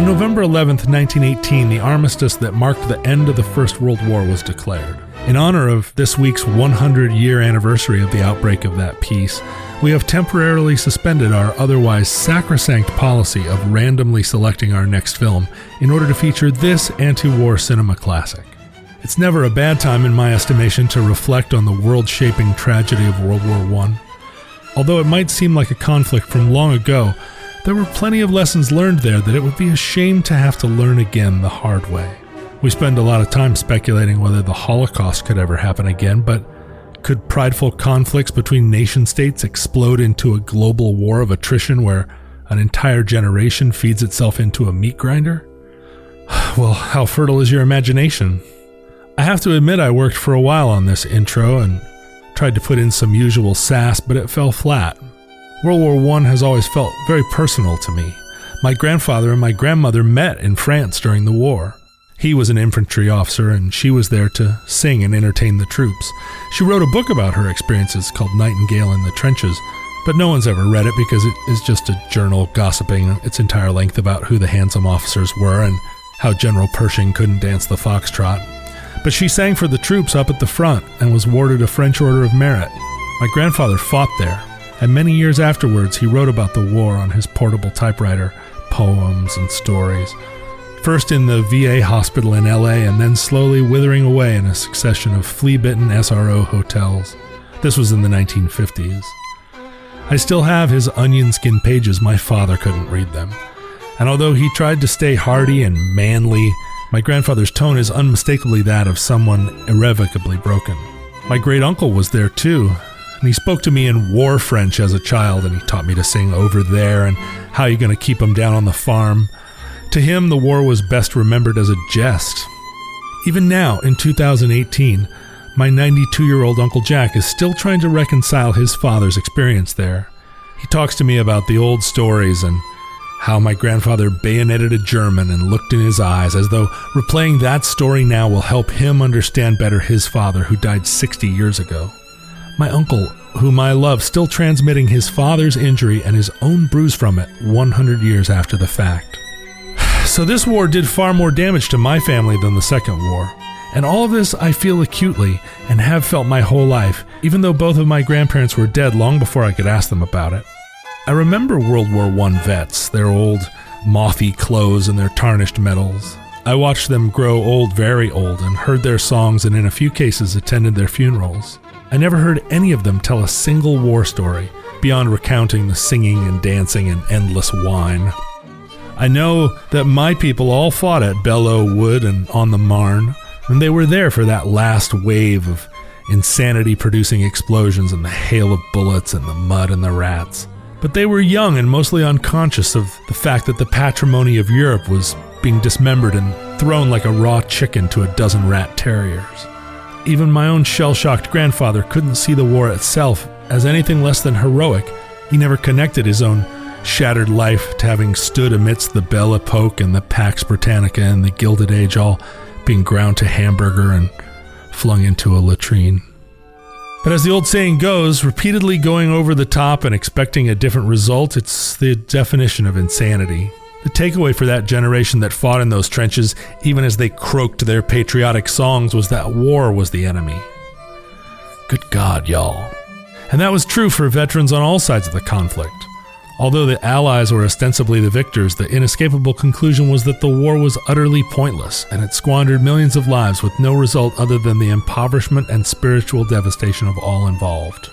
On November 11, 1918, the armistice that marked the end of the First World War was declared. In honor of this week's 100 year anniversary of the outbreak of that peace, we have temporarily suspended our otherwise sacrosanct policy of randomly selecting our next film in order to feature this anti war cinema classic. It's never a bad time, in my estimation, to reflect on the world shaping tragedy of World War I. Although it might seem like a conflict from long ago, there were plenty of lessons learned there that it would be a shame to have to learn again the hard way. We spend a lot of time speculating whether the Holocaust could ever happen again, but could prideful conflicts between nation states explode into a global war of attrition where an entire generation feeds itself into a meat grinder? Well, how fertile is your imagination? I have to admit, I worked for a while on this intro and tried to put in some usual sass, but it fell flat. World War I has always felt very personal to me. My grandfather and my grandmother met in France during the war. He was an infantry officer, and she was there to sing and entertain the troops. She wrote a book about her experiences called Nightingale in the Trenches, but no one's ever read it because it is just a journal gossiping its entire length about who the handsome officers were and how General Pershing couldn't dance the foxtrot. But she sang for the troops up at the front and was awarded a French Order of Merit. My grandfather fought there, and many years afterwards, he wrote about the war on his portable typewriter, poems and stories. First in the VA hospital in LA, and then slowly withering away in a succession of flea bitten SRO hotels. This was in the 1950s. I still have his onion skin pages, my father couldn't read them. And although he tried to stay hearty and manly, my grandfather's tone is unmistakably that of someone irrevocably broken. My great uncle was there too, and he spoke to me in war French as a child, and he taught me to sing Over There and How you're Gonna keep Keep 'em Down on the Farm. To him, the war was best remembered as a jest. Even now, in 2018, my 92 year old Uncle Jack is still trying to reconcile his father's experience there. He talks to me about the old stories and how my grandfather bayoneted a German and looked in his eyes as though replaying that story now will help him understand better his father who died 60 years ago. My uncle, whom I love, still transmitting his father's injury and his own bruise from it 100 years after the fact. So, this war did far more damage to my family than the Second War. And all of this I feel acutely and have felt my whole life, even though both of my grandparents were dead long before I could ask them about it. I remember World War I vets, their old, mothy clothes and their tarnished medals. I watched them grow old, very old, and heard their songs and in a few cases attended their funerals. I never heard any of them tell a single war story, beyond recounting the singing and dancing and endless wine. I know that my people all fought at Belleau Wood and on the Marne, and they were there for that last wave of insanity producing explosions and the hail of bullets and the mud and the rats. But they were young and mostly unconscious of the fact that the patrimony of Europe was being dismembered and thrown like a raw chicken to a dozen rat terriers. Even my own shell shocked grandfather couldn't see the war itself as anything less than heroic. He never connected his own shattered life to having stood amidst the Belle Epoque and the Pax Britannica and the Gilded Age all being ground to hamburger and flung into a latrine. But as the old saying goes, repeatedly going over the top and expecting a different result, it's the definition of insanity. The takeaway for that generation that fought in those trenches, even as they croaked their patriotic songs, was that war was the enemy. Good God, y'all. And that was true for veterans on all sides of the conflict. Although the Allies were ostensibly the victors, the inescapable conclusion was that the war was utterly pointless and it squandered millions of lives with no result other than the impoverishment and spiritual devastation of all involved.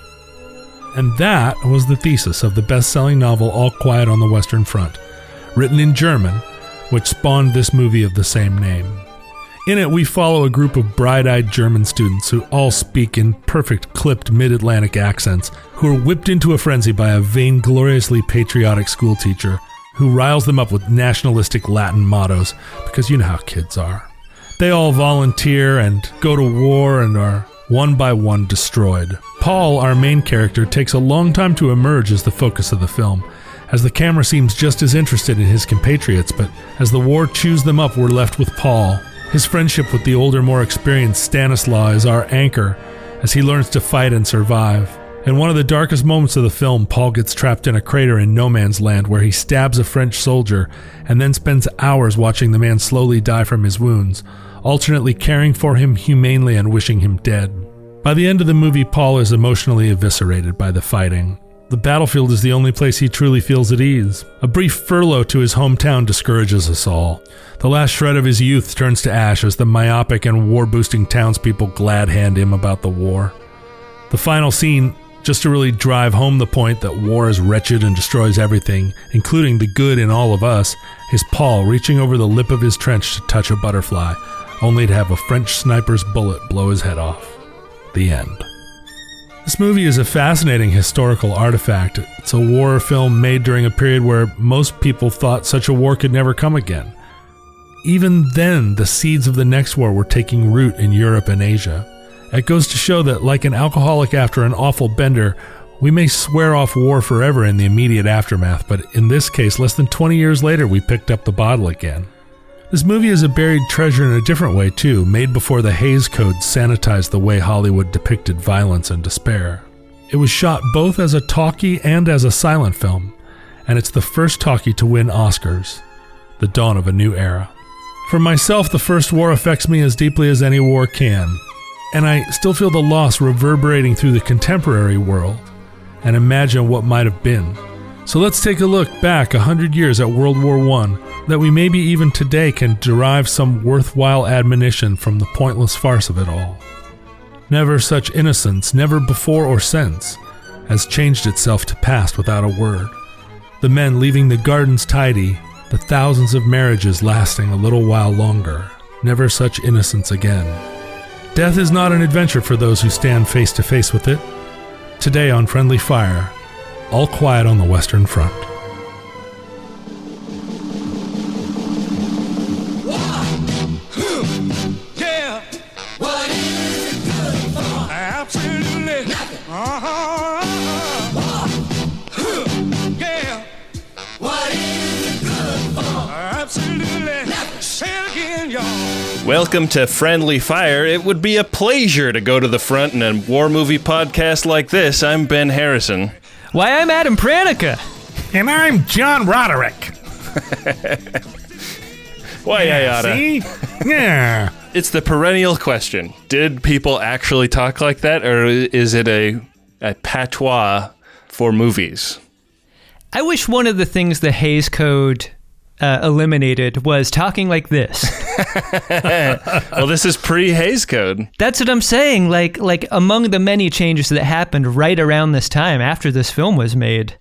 And that was the thesis of the best selling novel All Quiet on the Western Front written in German, which spawned this movie of the same name. In it, we follow a group of bright eyed German students who all speak in perfect clipped mid Atlantic accents, who are whipped into a frenzy by a vaingloriously patriotic schoolteacher who riles them up with nationalistic Latin mottos, because you know how kids are. They all volunteer and go to war and are one by one destroyed. Paul, our main character, takes a long time to emerge as the focus of the film, as the camera seems just as interested in his compatriots, but as the war chews them up, we're left with Paul. His friendship with the older, more experienced Stanislaw is our anchor as he learns to fight and survive. In one of the darkest moments of the film, Paul gets trapped in a crater in no man's land where he stabs a French soldier and then spends hours watching the man slowly die from his wounds, alternately caring for him humanely and wishing him dead. By the end of the movie, Paul is emotionally eviscerated by the fighting. The battlefield is the only place he truly feels at ease. A brief furlough to his hometown discourages us all. The last shred of his youth turns to ash as the myopic and war boosting townspeople glad hand him about the war. The final scene, just to really drive home the point that war is wretched and destroys everything, including the good in all of us, is Paul reaching over the lip of his trench to touch a butterfly, only to have a French sniper's bullet blow his head off. The end. This movie is a fascinating historical artifact. It's a war film made during a period where most people thought such a war could never come again. Even then, the seeds of the next war were taking root in Europe and Asia. It goes to show that, like an alcoholic after an awful bender, we may swear off war forever in the immediate aftermath, but in this case, less than 20 years later, we picked up the bottle again. This movie is a buried treasure in a different way, too, made before the Hays Code sanitized the way Hollywood depicted violence and despair. It was shot both as a talkie and as a silent film, and it's the first talkie to win Oscars, the dawn of a new era. For myself, the First War affects me as deeply as any war can, and I still feel the loss reverberating through the contemporary world and imagine what might have been. So let's take a look back a hundred years at World War I, that we maybe even today can derive some worthwhile admonition from the pointless farce of it all. Never such innocence, never before or since, has changed itself to past without a word. The men leaving the gardens tidy, the thousands of marriages lasting a little while longer, never such innocence again. Death is not an adventure for those who stand face to face with it. Today on Friendly Fire, all quiet on the Western Front. Welcome to Friendly Fire. It would be a pleasure to go to the front in a war movie podcast like this. I'm Ben Harrison. Why, I'm Adam Pranica. And I'm John Roderick. Why, yeah, See? Yeah. It's the perennial question. Did people actually talk like that, or is it a, a patois for movies? I wish one of the things the Hays Code uh, eliminated was talking like this. Well, this is pre Hays Code. That's what I'm saying. Like, like among the many changes that happened right around this time after this film was made,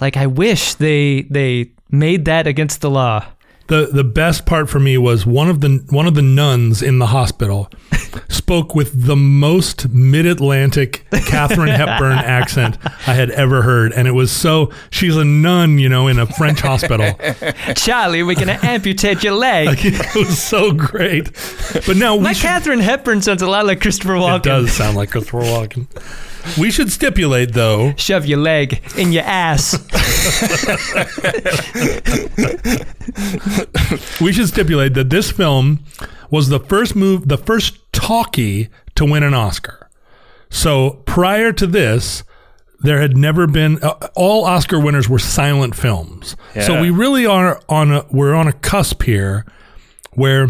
like I wish they they made that against the law. The the best part for me was one of the one of the nuns in the hospital spoke with the most mid-Atlantic Katharine Hepburn accent I had ever heard, and it was so. She's a nun, you know, in a French hospital. Charlie, we're gonna amputate your leg. it was so great. But now My should, Katharine Hepburn sounds a lot like Christopher Walken. it does sound like Christopher Walken. We should stipulate though Shove your leg in your ass. we should stipulate that this film was the first move, the first talkie to win an Oscar. So prior to this, there had never been uh, all Oscar winners were silent films. So we really are on a we're on a cusp here where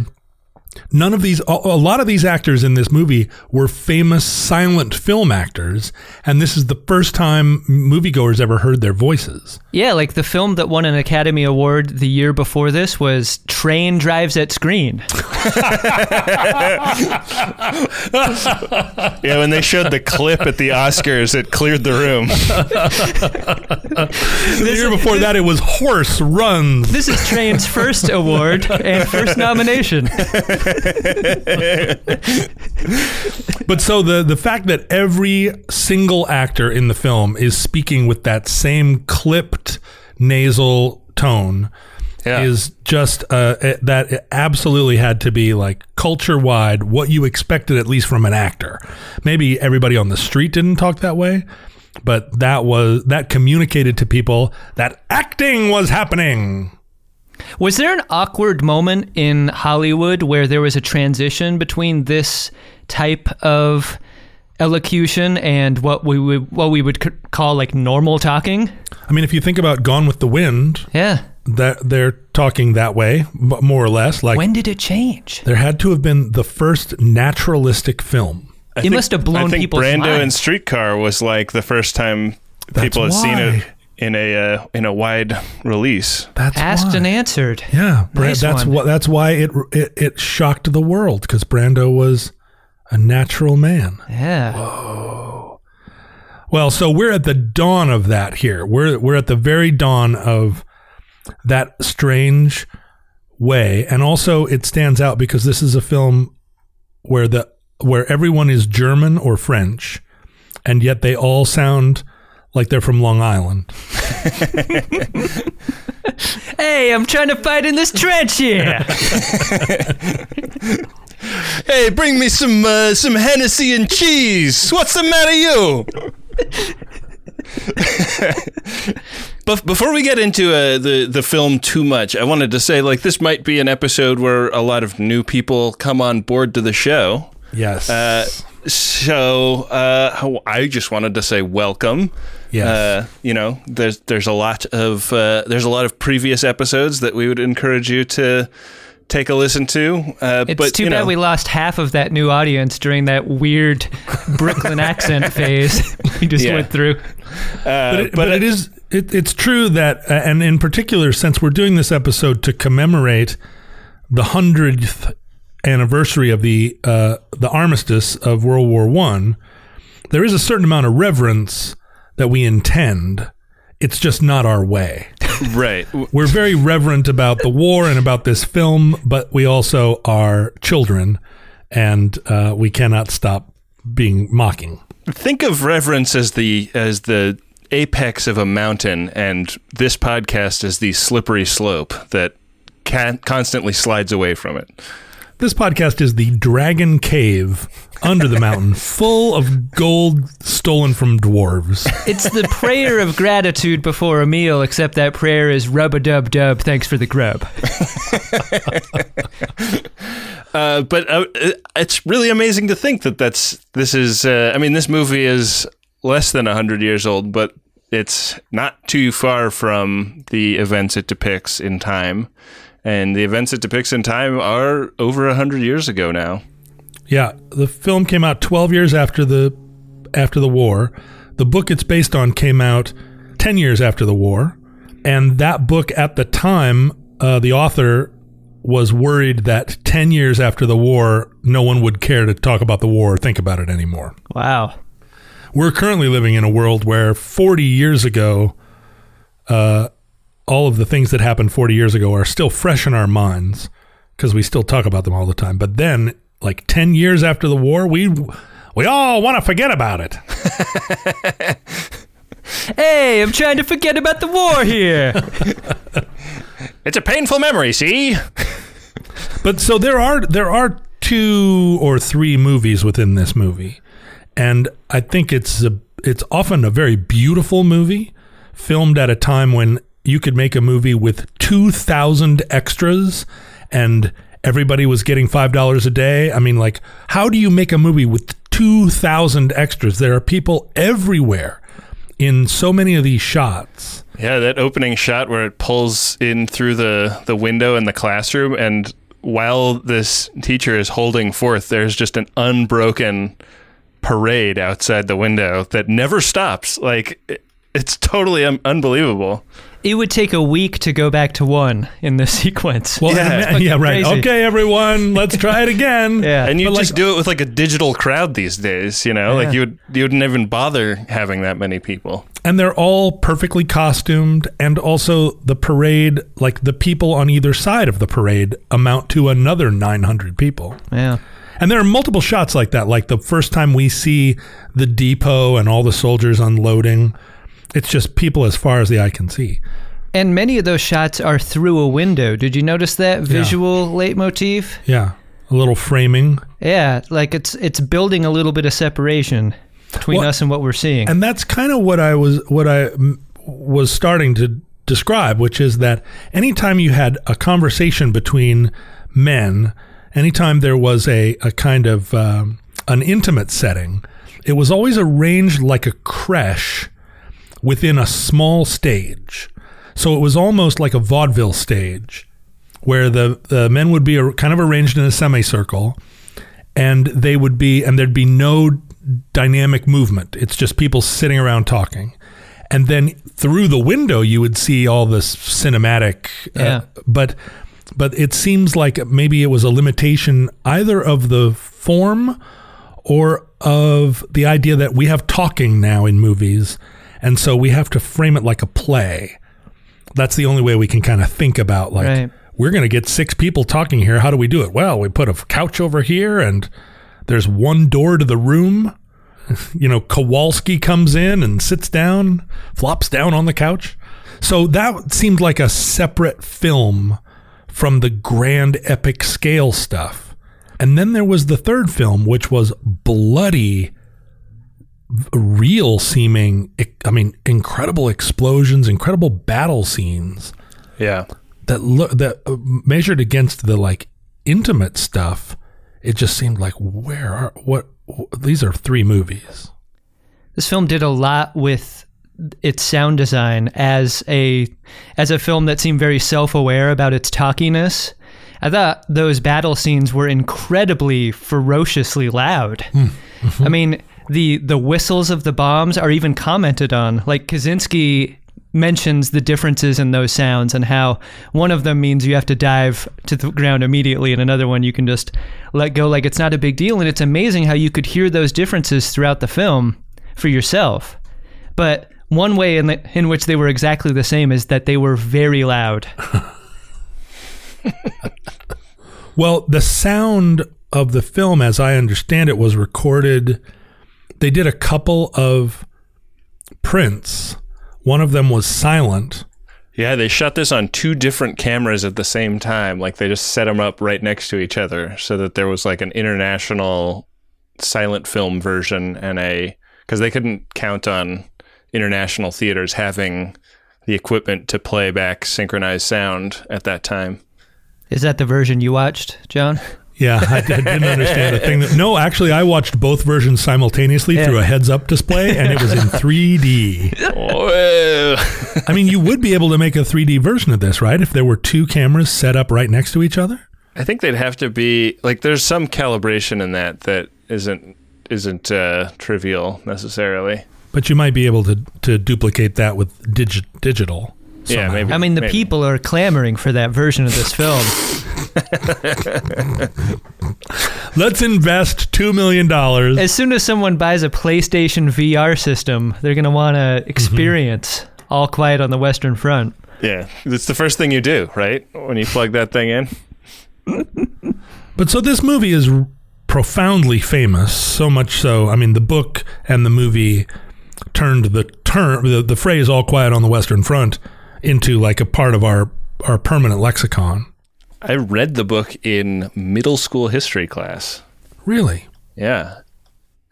none of these a a lot of these actors in this movie were famous silent film actors and this is the first time moviegoers ever heard their voices. yeah, like the film that won an Academy Award the year before this was Train Drives at Screen. Yeah, when they showed the clip at the Oscars, it cleared the room. The year before that it was Horse Runs. This is Train's first award and first nomination. But so the the fact that every single actor in the film is speaking with that same clipped nasal tone Yeah. is just uh, that it absolutely had to be like culture wide what you expected at least from an actor. Maybe everybody on the street didn't talk that way, but that was that communicated to people that acting was happening. Was there an awkward moment in Hollywood where there was a transition between this type of elocution and what we would what we would c- call like normal talking. I mean, if you think about Gone with the Wind, Yeah. that they're talking that way, m- more or less. Like When did it change? there had to have been the first naturalistic film. I It must have blown I think people's Brando minds. and Streetcar was like the first time people had That's seen it why. In a uh, in a wide release. That's Asked why. and answered. Yeah, Bra- Nice that's what. That's why it, it it shocked the world because Brando was a natural man. Yeah. Well, so we're at the dawn of that here. We're we're at the very dawn of that strange way, and also it stands out because this is a film where the where everyone is German or French, and yet they all sound like they're from Long Island. Hey, I'm trying to fight in this trench here. Hey, bring me some uh, some Hennessy and cheese. What's the matter, you? But before we get into uh, the the film too much, I wanted to say like this might be an episode where a lot of new people come on board to the show. Yes. Uh, so uh, I just wanted to say welcome. Yes. Uh, you know, there's there's a lot of uh, there's a lot of previous episodes that we would encourage you to take a listen to. Uh, It's but too you bad know, we lost half of that new audience during that weird Brooklyn accent phase we just Yeah. went through. uh, but it, but it is it, it's true that uh, and in particular since we're doing this episode to commemorate the hundredth anniversary of the uh, the armistice of World War One, there is a certain amount of reverence that we intend. It's just not our way. right. We're very reverent about the war and about this film, but we also are children, and uh, we cannot stop being mocking. Think of reverence as the as the apex of a mountain, and this podcast is the slippery slope that can constantly slides away from it. This podcast is the Dragon Cave under the mountain, full of gold stolen from dwarves. It's the prayer of gratitude before a meal, except that prayer is rub a dub dub, thanks for the grub. Uh, but uh, it's really amazing to think that that's this is. Uh, I mean, this movie is less than hundred years old, but it's not too far from the events it depicts in time. And the events it depicts in time are over hundred years ago now. Yeah, the film came out 12 years after the after the war. The book it's based on came out 10 years after the war, and that book at the time, uh, the author was worried that 10 years after the war, no one would care to talk about the war or think about it anymore. Wow. We're currently living in a world where 40 years ago, uh, all of the things that happened 40 years ago are still fresh in our minds because we still talk about them all the time. But then, like 10 years after the war, we we all want to forget about it. Hey, I'm trying to forget about the war here. It's a painful memory. See. But so there are there are two or three movies within this movie, and I think it's a it's often a very beautiful movie, filmed at a time when you could make a movie with two thousand extras, and everybody was getting five dollars a day. I mean, like, how do you make a movie with two thousand extras? There are people everywhere in so many of these shots. Yeah, that opening shot where it pulls in through the, the window in the classroom, and while this teacher is holding forth, there's just an unbroken parade outside the window that never stops. Like, it, it's totally un- unbelievable. It would take a week to go back to one in this sequence. Well, Yeah. yeah, yeah, right. crazy. Okay, everyone, let's try it again. Yeah. And you But, just like- do it with like a digital crowd these days, you know? Like, you, would, you wouldn't even bother having that many people. and they're all perfectly costumed and also the parade like the people on either side of the parade amount to another 900 people yeah. and there are multiple shots like that like the first time we see the depot and all the soldiers unloading it's just people as far as the eye can see And many of those shots are through a window. Did you notice that visual leitmotif? yeah a little framing Yeah, like it's it's building a little bit of separation between Well, us and what we're seeing. and that's kind of what I was what I mm, was starting to describe, which is that anytime you had a conversation between men, anytime there was a a kind of um, an intimate setting, it was always arranged like a creche within a small stage. So it was almost like a vaudeville stage where the, the men would be kind of arranged in a semicircle and they would be, and there'd be no dynamic movement. It's just people sitting around talking. And then through the window, you would see all this cinematic. uh, Yeah. but but it seems like maybe it was a limitation either of the form or of the idea that we have talking now in movies, and so we have to frame it like a play. That's the only way we can kind of think about like Right. we're going to get six people talking here. How do we do it? Well, we put a couch over here, and there's one door to the room. You know, Kowalski comes in and sits down, flops down on the couch. So that seemed like a separate film from the grand epic scale stuff. And then there was the third film, which was bloody, real seeming, I mean, incredible explosions, incredible battle scenes Yeah. that look that uh, measured against the like intimate stuff. It just seemed like where are what wh- these are three movies. This film did a lot with its sound design as a as a film that seemed very self-aware about its talkiness. I thought those battle scenes were incredibly ferociously loud. I mean, the the whistles of the bombs are even commented on. Like Katczinsky mentions the differences in those sounds and how one of them means you have to dive to the ground immediately and another one you can just let go like it's not a big deal and it's amazing how you could hear those differences throughout the film for yourself. But one way in, the, in which they were exactly the same is that they were very loud. Well, the sound of the film, as I understand it, was recorded. They did a couple of prints. One of them was silent. Yeah, they shot this on two different cameras at the same time. Like they just set them up right next to each other so that there was like an international silent film version and a because they couldn't count on international theaters having the equipment to play back synchronized sound at that time. Is that the version you watched, John? Yeah, I, I didn't understand a thing. That, no, actually, I watched both versions simultaneously Yeah. through a heads-up display, and it was in 3D. Whoa. I mean, you would be able to make a 3D version of this, right? If there were two cameras set up right next to each other. I think they'd have to be like there's some calibration in that that isn't isn't uh, trivial necessarily. But you might be able to to duplicate that with digi- digital. Yeah, maybe. I mean, the maybe. people are clamoring for that version of this film. Let's invest two million dollars. As soon as someone buys a PlayStation VR system, they're going to want to mm-hmm. experience All Quiet on the Western Front. Yeah, it's the first thing you do, right? When you plug that thing in. But so this movie is profoundly famous, so much so. I mean, the book and the movie turned the term, the, the phrase "all quiet on the Western Front" into like a part of our our permanent lexicon. I read the book in middle school history class. Really? Yeah,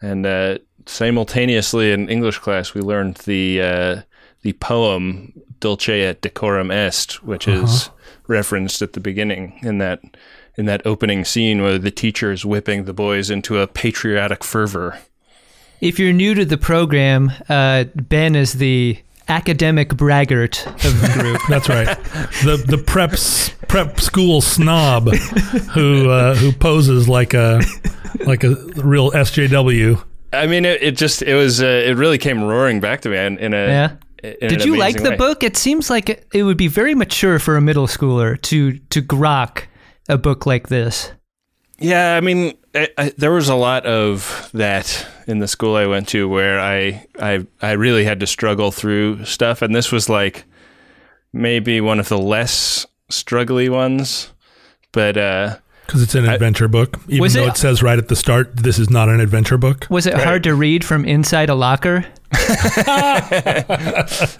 and uh, simultaneously in English class we learned the uh, the poem "Dulce et decorum est," which is referenced at the beginning in that in that opening scene where the teacher is whipping the boys into a patriotic fervor. If you're new to the program, uh, Ben is the academic braggart of the group. That's right. the the prep prep school snob who uh, who poses like a like a real SJW. I mean, it, it just it was uh, it really came roaring back to me in, in a. Yeah. in an Did you like the way. book? It seems like it, it would be very mature for a middle schooler to to grok a book like this. Yeah, I mean, I, I, there was a lot of that in the school I went to where I, I I really had to struggle through stuff, and this was like maybe one of the less struggly ones. But uh, Because it's an adventure book, even though it- it says right at the start, this is not an adventure book. Was it hard to read from inside a locker?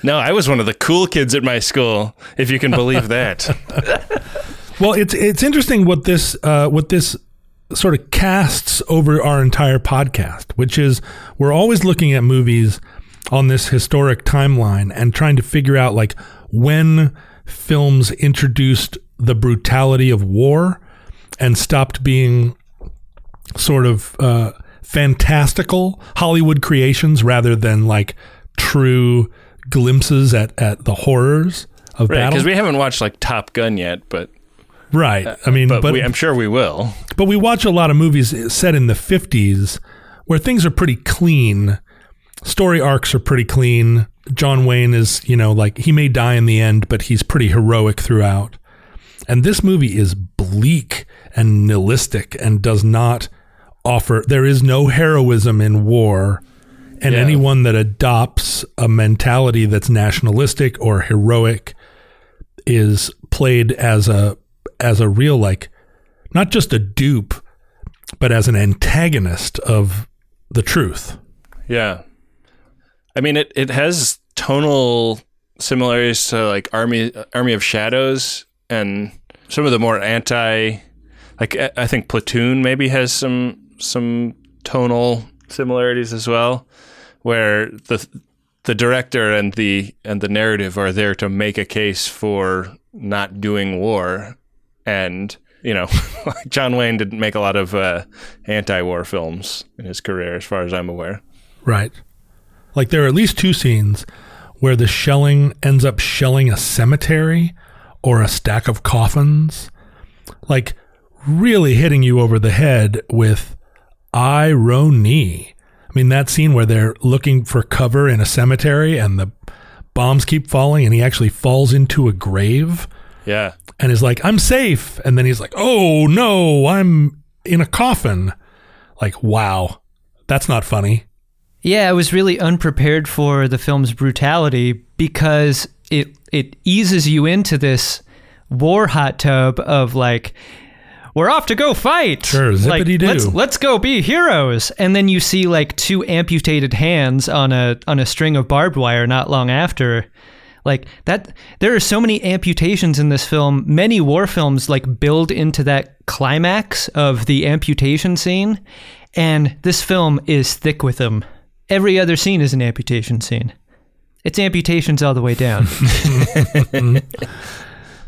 no, I was one of the cool kids at my school, if you can believe that. Well, it's it's interesting what this uh, what this sort of casts over our entire podcast, which is we're always looking at movies on this historic timeline and trying to figure out like when films introduced the brutality of war and stopped being sort of uh, fantastical Hollywood creations rather than like true glimpses at, at the horrors of Right, battle. because we haven't watched like Top Gun yet, but right. I mean, but, but we, I'm sure we will. but we watch a lot of movies set in the 50s where things are pretty clean. Story arcs are pretty clean. John Wayne is, you know, like he may die in the end, but he's pretty heroic throughout. And this movie is bleak and nihilistic and does not offer, there is no heroism in war. And Yeah. anyone that adopts a mentality that's nationalistic or heroic is played as a as a real like not just a dupe but as an antagonist of the truth. Yeah. I mean, it, it has tonal similarities to like Army Army of Shadows and some of the more anti, like I think Platoon maybe has some some tonal similarities as well, where the the director and the and the narrative are there to make a case for not doing war, and you know, John Wayne didn't make a lot of uh, anti-war films in his career, as far as I'm aware. Right. Like there are at least two scenes where the shelling ends up shelling a cemetery or a stack of coffins. Like really hitting you over the head with irony. I mean that scene where they're looking for cover in a cemetery and the bombs keep falling and he actually falls into a grave. Yeah. and is like, I'm safe. And then he's like, oh no, I'm in a coffin. Like, wow, that's not funny. Yeah, I was really unprepared for the film's brutality because it it eases you into this war hot tub of like we're off to go fight. Sure, like, zippity-doo. let's let's go be heroes. And then you see like two amputated hands on a on a string of barbed wire not long after. Like that there are so many amputations in this film. Many war films like build into that climax of the amputation scene, and this film is thick with them. Every other scene is an amputation scene. It's amputations all the way down.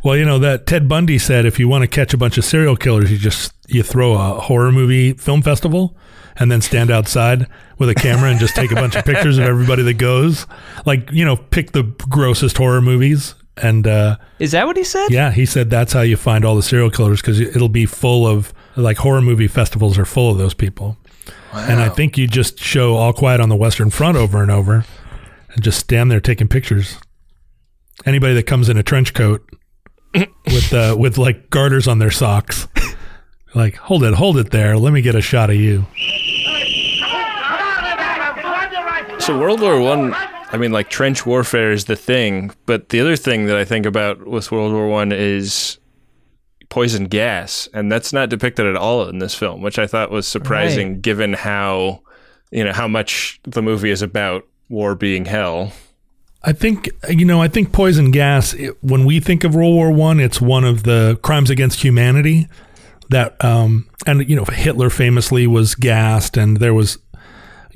Well, you know that Ted Bundy said if you want to catch a bunch of serial killers, you just you throw a horror movie film festival and then stand outside with a camera and just take a bunch of pictures of everybody that goes. Like, you know, pick the grossest horror movies and uh is that what he said? yeah, he said that's how you find all the serial killers cuz it'll be full of like horror movie festivals are full of those people. And I think you just show All Quiet on the Western Front over and over and just stand there taking pictures. Anybody that comes in a trench coat with uh, with like garters on their socks, like hold it, hold it there. Let me get a shot of you. So World War One, I, mean, like trench warfare is the thing, but the other thing that I think about with World War One is poison gas, and that's not depicted at all in this film, which I thought was surprising, given how you know how much the movie is about war being hell. I think you know. I think poison gas. It, when we think of World War One, it's one of the crimes against humanity. That um, and you know Hitler famously was gassed, and there was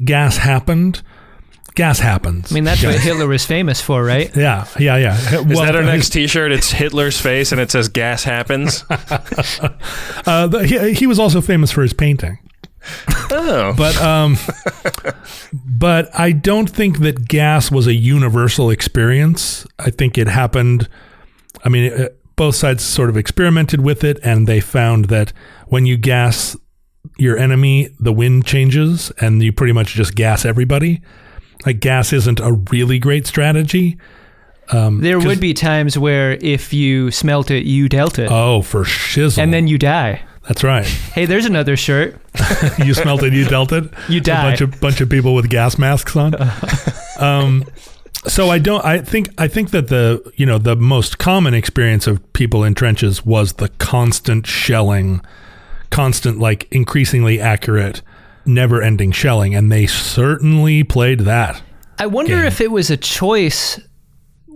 gas happened. Gas happens. I mean, that's what Hitler was famous for, right? yeah, yeah, yeah. Is that our next T-shirt? It's Hitler's face, and it says "Gas happens." Uh, the, he, he was also famous for his painting. oh, But um, but I don't think that gas was a universal experience. I think it happened. I mean, uh, both sides sort of experimented with it, and they found that when you gas your enemy, the wind changes, and you pretty much just gas everybody. Like gas isn't a really great strategy. There would be times where if you smelt it, you dealt it, Oh, for shizzle! and then you die. that's right. Hey, there's another shirt. you smelt it, you dealt it. You A die. bunch of bunch of people with gas masks on. um, so I don't. I think. I think that the you know the most common experience of people in trenches was the constant shelling, constant like increasingly accurate, never-ending shelling, and they certainly played that. I wonder game. if it was a choice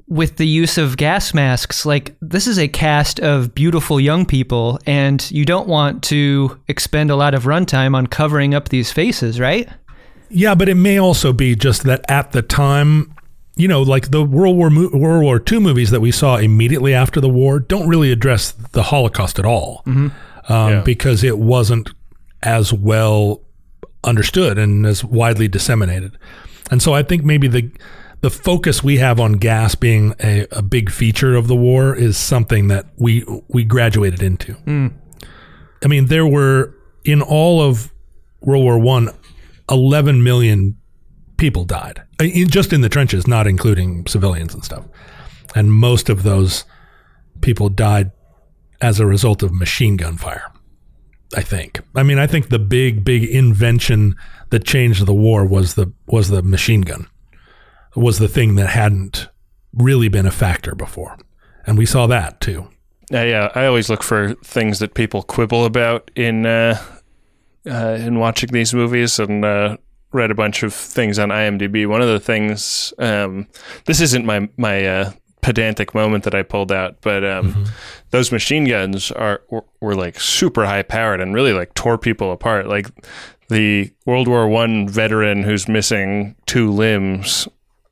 with the use of gas masks. Like, this is a cast of beautiful young people, and you don't want to expend a lot of runtime on covering up these faces, right? Yeah, but it may also be just that at the time, you know, like the World War mo- World War II movies that we saw immediately after the war don't really address the Holocaust at all, um, Yeah. because it wasn't as well understood and as widely disseminated. And so I think maybe the the focus we have on gas being a, a big feature of the war is something that we we graduated into. I mean, there were in all of World War One, 11 million people died in, just in the trenches, not including civilians and stuff. And most of those people died as a result of machine gun fire. I think. I mean, I think the big, big invention that changed the war was the was the machine gun. Was the thing that hadn't really been a factor before, and we saw that too. Uh, yeah, I always look for things that people quibble about in uh, uh, in watching these movies, and uh, read a bunch of things on IMDb. One of the things, um, this isn't my my uh, pedantic moment that I pulled out, but um, those machine guns are were, were like super high powered and really like tore people apart. Like the World War One veteran who's missing two limbs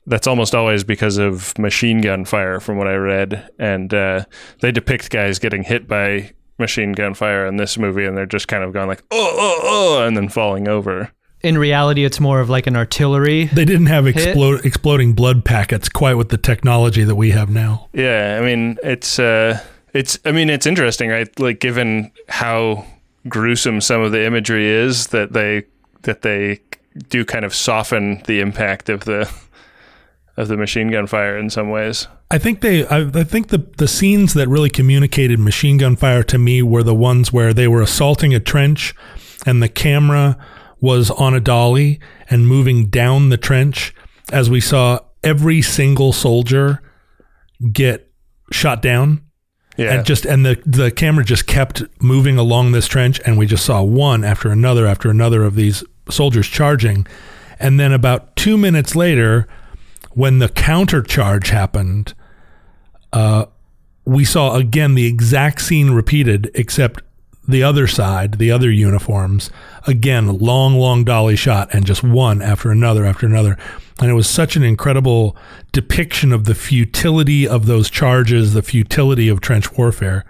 that's almost always because of machine gun fire, from what I read. And uh, they depict guys getting hit by machine gun fire in this movie, and they're just kind of going like, oh, oh, oh, and then falling over. In reality, it's more of like an artillery. They didn't have explode, exploding blood packets quite with the technology that we have now. Yeah, I mean, it's uh, it's. I mean, it's interesting, right? Like, given how gruesome some of the imagery is, that they that they do kind of soften the impact of the of the machine gun fire in some ways. I think they. I, I think the the scenes that really communicated machine gun fire to me were the ones where they were assaulting a trench, and the camera was on a dolly and moving down the trench as we saw every single soldier get shot down. Yeah, And just and the the camera just kept moving along this trench, and we just saw one after another after another of these soldiers charging, and then about two minutes later, when the counter charge happened, uh, we saw again the exact scene repeated, except the other side, the other uniforms, again long, long dolly shot, and just one after another after another, and it was such an incredible depiction of the futility of those charges, the futility of trench warfare,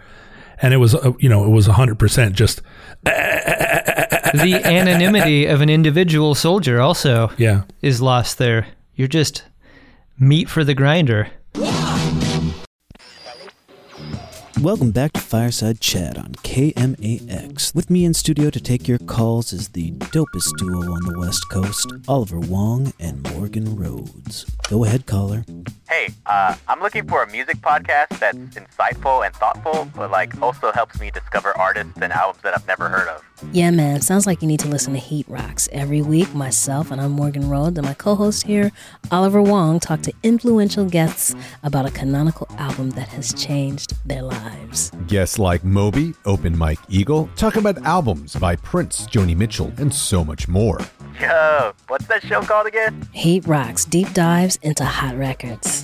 and it was uh, you know it was hundred percent just the anonymity of an individual soldier also yeah. is lost there. You're just meat for the grinder. Welcome back to Fireside Chat on KMAX. With me in studio to take your calls is the dopest duo on the West Coast, Oliver Wang and Morgan Rhodes. Go ahead, caller. Hey, uh, I'm looking for a music podcast that's insightful and thoughtful, but like also helps me discover artists and albums that I've never heard of. Yeah, man. Sounds like you need to listen to Heat Rocks. Every week, myself and I'm Morgan Rhodes and my co-host here, Oliver Wang, talk to influential guests about a canonical album that has changed their lives. Guests like Moby, Open Mike Eagle, talk about albums by Prince, Joni Mitchell, and so much more. Yo, what's that show called again? Heat Rocks deep dives into hot records.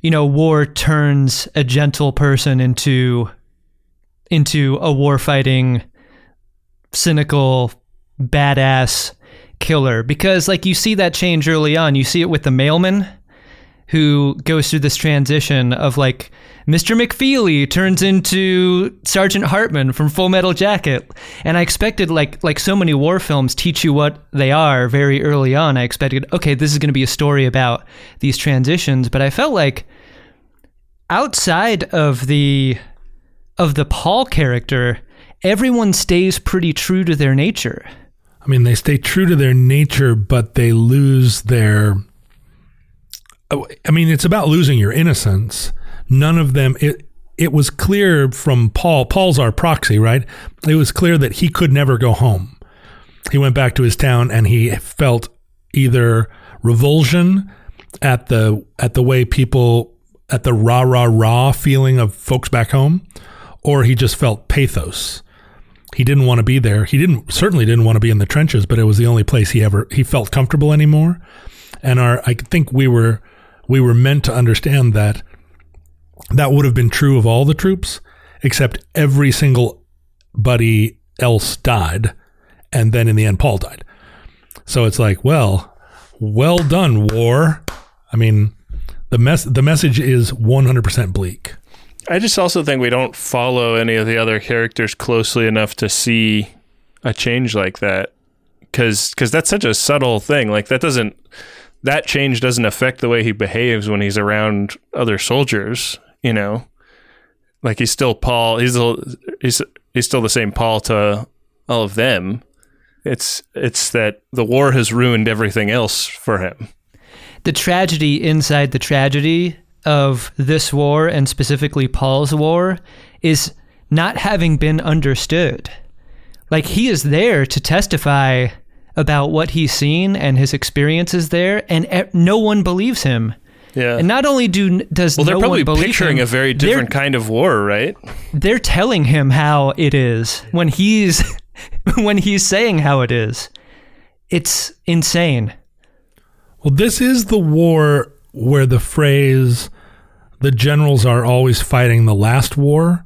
you know war turns a gentle person into into a war fighting cynical badass killer. Because like you see that change early on. You see it with the mailman who goes through this transition of like Mr. McFeely turns into Sergeant Hartman from Full Metal Jacket, and I expected like like so many war films teach you what they are very early on. I expected okay, this is going to be a story about these transitions, but I felt like outside of the of the Paul character, everyone stays pretty true to their nature. I mean, they stay true to their nature, but they lose their. I mean, it's about losing your innocence. None of them. It, it was clear from Paul, Paul's our proxy, right? It was clear that he could never go home. He went back to his town and he felt either revulsion at the at the way people at the rah rah rah feeling of folks back home, or he just felt pathos. He didn't want to be there. He didn't certainly didn't want to be in the trenches, but it was the only place he ever he felt comfortable anymore. And our I think we were we were meant to understand that that would have been true of all the troops, except every single buddy else died, and then in the end Paul died. So it's like, well, well done, war. I mean, the mess the message is 100% bleak. I just also think we don't follow any of the other characters closely enough to see a change like that cuz cuz that's such a subtle thing like that doesn't that change doesn't affect the way he behaves when he's around other soldiers, you know. Like he's still Paul, he's he's he's still the same Paul to all of them. It's it's that the war has ruined everything else for him. The tragedy inside the tragedy of this war and specifically Paul's war is not having been understood. Like he is there to testify about what he's seen and his experiences there, and no one believes him. Yeah. And not only do does well, they're no probably one believe picturing him, a very different kind of war, right? They're telling him how it is when he's when he's saying how it is. It's insane. Well, this is the war where the phrase "the generals are always fighting the last war."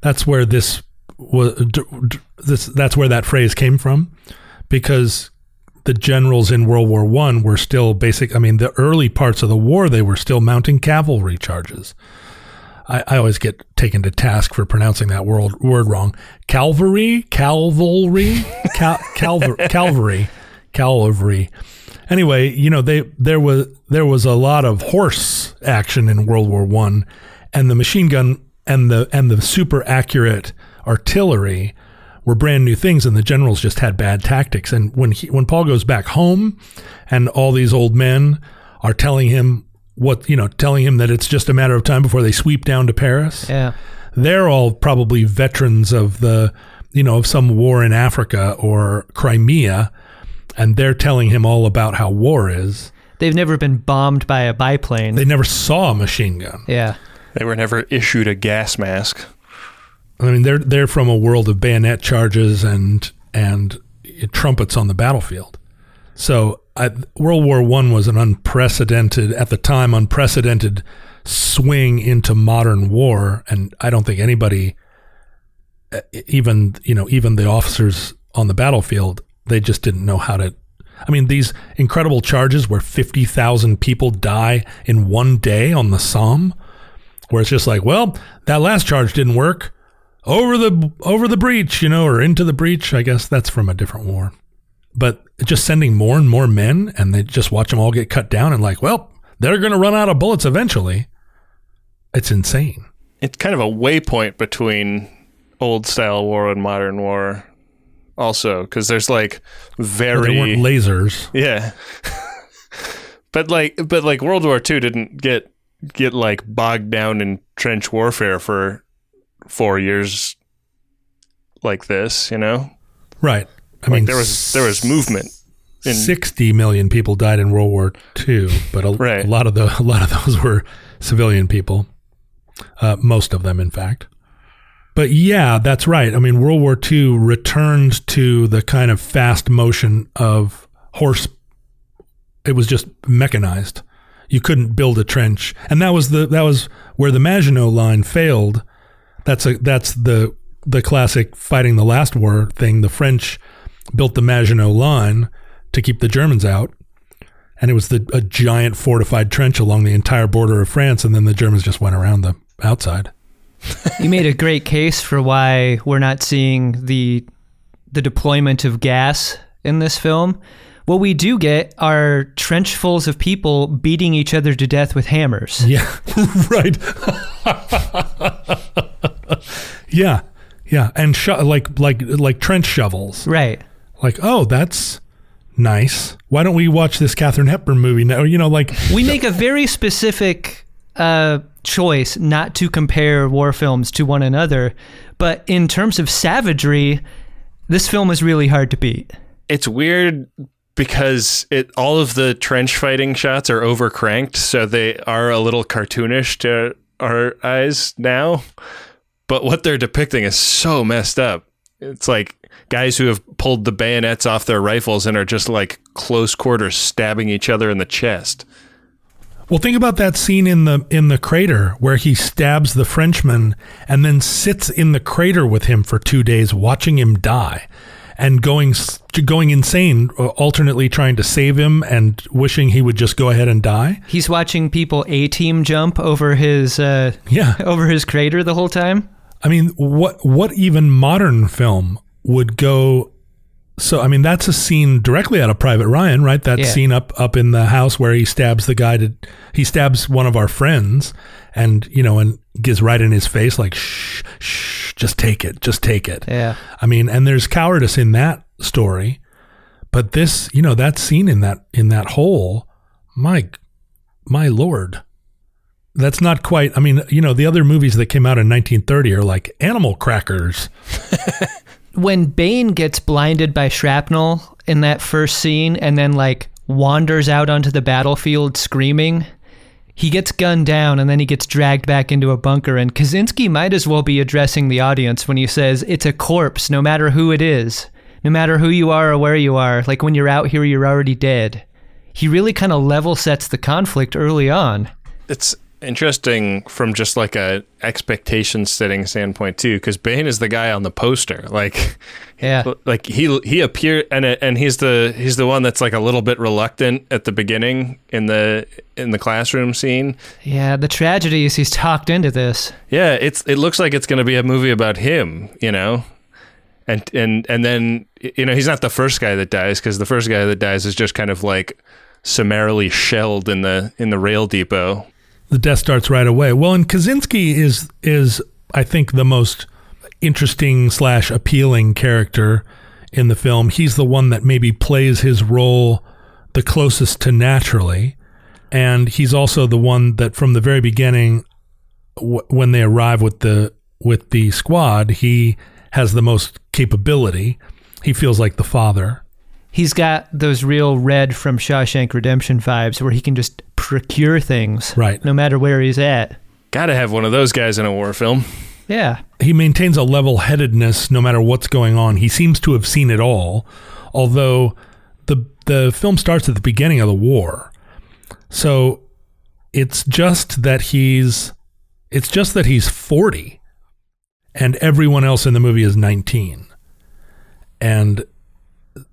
That's where this was. d- d- This that's where that phrase came from, because the generals in World War One were still basic. I mean, the early parts of the war, they were still mounting cavalry charges. I, I always get taken to task for pronouncing that word, word wrong. Cavalry, cavalry, cal, calvar, cavalry, cavalry. Anyway, you know they there was there was a lot of horse action in World War One, and the machine gun and the and the super accurate artillery were brand new things, and the generals just had bad tactics. And when he when Paul goes back home, and all these old men are telling him what you know, telling him that it's just a matter of time before they sweep down to Paris Yeah. they're all probably veterans of the you know of some war in Africa or Crimea and they're telling him all about how war is They've never been bombed by a biplane. they never saw a machine gun yeah. They were never issued a gas mask. I mean they're they're from a world of bayonet charges and and trumpets on the battlefield. So I, world war 1 was an unprecedented at the time unprecedented swing into modern war and i don't think anybody uh, even you know even the officers on the battlefield they just didn't know how to I mean these incredible charges where 50,000 people die in one day on the Somme where it's just like well that last charge didn't work over the over the breach you know or into the breach I guess that's from a different war. But just sending more and more men and they just watch them all get cut down and like well they're going to run out of bullets eventually. It's insane. It's kind of a waypoint between old style war and modern war, also, because there's like Well, very they weren't lasers. Yeah. but like but like World War II didn't get get like bogged down in trench warfare for 4 years like this, you know? right I Like mean there was there was movement. in- 60 million people died in World War II, but a, Right. a lot of the a lot of those were civilian people. Uh, most of them, in fact. But yeah, that's right. I mean, World War II returned to the kind of fast motion of horse. It was just mechanized. You couldn't build a trench, and that was the that was where the Maginot Line failed. That's a that's the the classic fighting the last war thing. The French built the Maginot Line to keep the Germans out, and it was the a giant fortified trench along the entire border of France, and then the Germans just went around the outside. you made a great case for why we're not seeing the the deployment of gas in this film. What we do get are trenchfuls of people beating each other to death with hammers. Yeah, right. yeah, yeah, and sho- like like like trench shovels. Right. Like, oh, that's nice. Why don't we watch this Katharine Hepburn movie now? You know, like We make a very specific uh, choice not to compare war films to one another, but in terms of savagery, this film is really hard to beat. It's weird because it all of the trench fighting shots are overcranked, so they are a little cartoonish to our eyes now. But what they're depicting is so messed up. It's like guys who have pulled the bayonets off their rifles and are just like close quarters stabbing each other in the chest. Well, think about that scene in the in the crater where he stabs the Frenchman and then sits in the crater with him for two days, watching him die, and going going insane, uh, alternately trying to save him and wishing he would just go ahead and die. He's watching people A team jump over his uh, Yeah, over his crater the whole time. I mean, what what even modern film would go? So, I mean, that's a scene directly out of Private Ryan, right? That Yeah. scene up up in the house where he stabs the guy to he stabs one of our friends, and you know, and gives right in his face like, shh, shh, just take it, just take it. Yeah. I mean, and there's cowardice in that story, but this, you know, that scene in that in that hole, my my lord, that's not quite. I mean, you know, the other movies that came out in 1930 are like Animal Crackers. when Behm gets blinded by shrapnel in that first scene and then like wanders out onto the battlefield screaming, he gets gunned down and then he gets dragged back into a bunker. And Katczinsky might as well be addressing the audience when he says it's a corpse, no matter who it is, no matter who you are or where you are. Like when you're out here, you're already dead. He really kind of level sets the conflict early on. It's interesting from just like a expectation setting standpoint too, because Behm is the guy on the poster. Like, Yeah. like he he appeared and uh, and he's the he's the one that's like a little bit reluctant at the beginning in the in the classroom scene. Yeah, the tragedy is he's talked into this. Yeah, it's it looks like it's going to be a movie about him, you know. And and and then you know, he's not the first guy that dies cuz the first guy that dies is just kind of like summarily shelled in the in the rail depot. The death starts right away. Well, and Katczinsky is is I think the most interesting slash appealing character in the film. He's the one that maybe plays his role the closest to naturally, and he's also the one that from the very beginning, w- when they arrive with the with the squad, he has the most capability. He feels like the father. He's got those real red from Shawshank Redemption vibes where he can just procure things. Right. No matter where he's at. Got to have one of those guys in a war film. Yeah. he maintains a level headedness no matter what's going on. He seems to have seen it all, although the the film starts at the beginning of the war. So it's just that he's it's just that he's 40 and everyone else in the movie is 19. And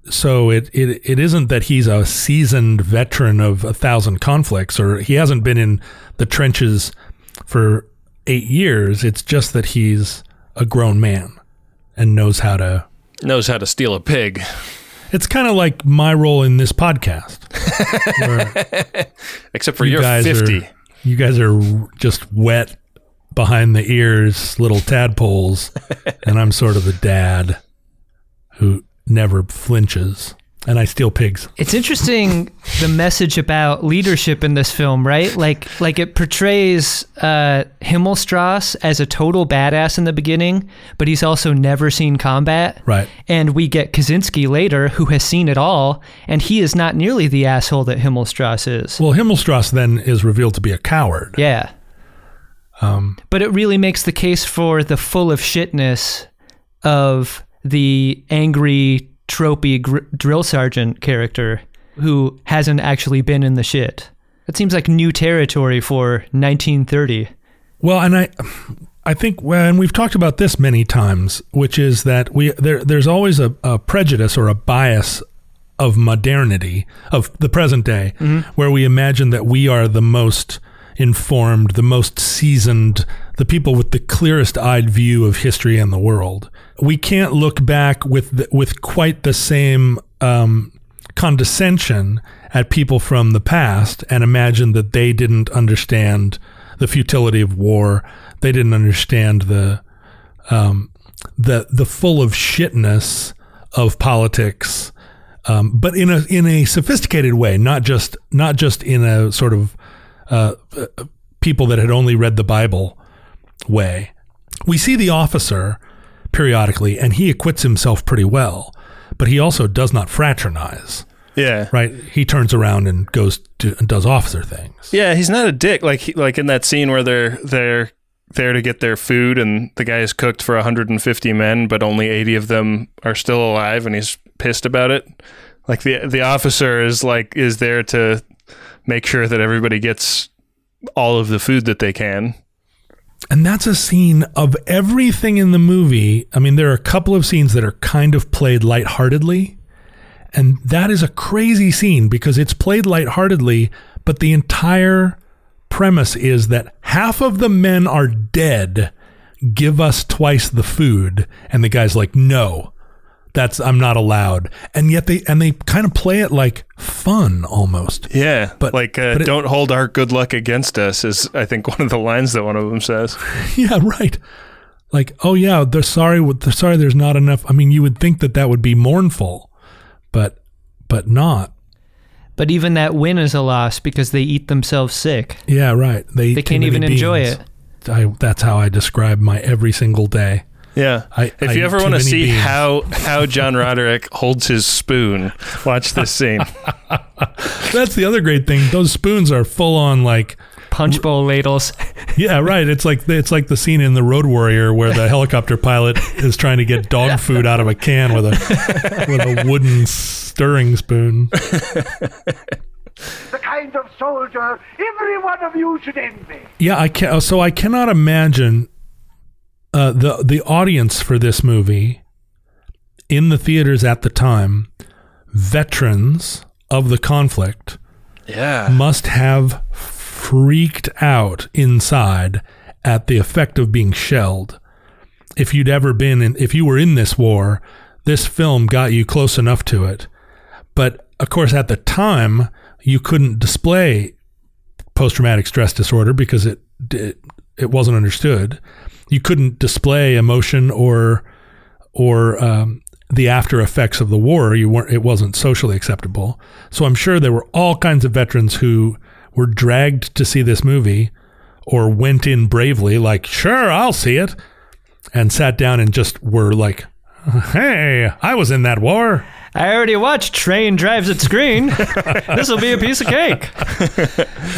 so it, it it isn't that he's a seasoned veteran of a thousand conflicts or he hasn't been in the trenches for eight years. It's just that he's a grown man and knows how to. Knows how to steal a pig. It's kind of like my role in this podcast. Except for you you're guys 50. Are, you guys are just wet behind the ears, little tadpoles, and I'm sort of the dad who never flinches. And I steal pigs. It's interesting the message about leadership in this film, right? Like like it portrays uh, Himmelstrasse as a total badass in the beginning, but he's also never seen combat. Right. And we get Katczinsky later, who has seen it all, and he is not nearly the asshole that Himmelstrasse is. Well, Himmelstrasse then is revealed to be a coward. Yeah. Um, But it really makes the case for the full of shitness of the angry, tropey gr- drill sergeant character who hasn't actually been in the shit. That seems like new territory for 1930. Well, and I, I think, and we've talked about this many times, which is that we there there's always a, a prejudice or a bias of modernity of the present day, mm-hmm. where we imagine that we are the most informed, the most seasoned, the people with the clearest eyed view of history and the world. We can't look back with the, with quite the same um, condescension at people from the past and imagine that they didn't understand the futility of war. They didn't understand the um, the the full of shitness of politics, um, but in a in a sophisticated way, not just not just in a sort of uh, people that had only read the Bible way. We see the officer periodically, and he acquits himself pretty well, but he also does not fraternize. Yeah. Right? He turns around and goes to and does officer things. Yeah, he's not a dick. Like he, like in that scene where they're they're there to get their food, and the guy is cooked for 150 men, but only 80 of them are still alive, and he's pissed about it. Like the the officer is like is there to make sure that everybody gets all of the food that they can. And that's a scene of everything in the movie. I mean, there are a couple of scenes that are kind of played lightheartedly. And that is a crazy scene because it's played lightheartedly, but the entire premise is that half of the men are dead. Give us twice the food. And the guy's like, no, that's, I'm not allowed. And yet they, and they kind of play it like fun almost. Yeah, But- like uh, but it- don't hold our good luck against us is I think one of the lines that one of them says. Yeah, right. Like, oh yeah, they're sorry. They're sorry. There's not enough. I mean, you would think that that would be mournful, but but not. But even that win is a loss because they eat themselves sick. Yeah, right. They They can't many even enjoy it. I, that's how I describe my every single day. Yeah. I- if I you ever want to see beans. how how John Roderick holds his spoon, watch this scene. That's the other great thing. Those spoons are full on like Punch bowl ladles. yeah, right. It's like it's like the scene in the Road Warrior where the helicopter pilot is trying to get dog food out of a can with a with a wooden stirring spoon. The kind of soldier every one of you should envy. Yeah, I can. So I cannot imagine uh, the the audience for this movie in the theaters at the time. Veterans of the conflict Yeah. must have freaked out inside at the effect of being shelled. If you'd ever been in, if you were in this war, this film got you close enough to it. But of course, at the time, you couldn't display post traumatic stress disorder because it, it it wasn't understood. You couldn't display emotion or or um, the after effects of the war. You weren't. It wasn't socially acceptable. So I'm sure there were all kinds of veterans who were dragged to see this movie or went in bravely, like, sure, I'll see it, and sat down and just were like, hey, I was in that war. I already watched Train Drives Its Green. this will be a piece of cake.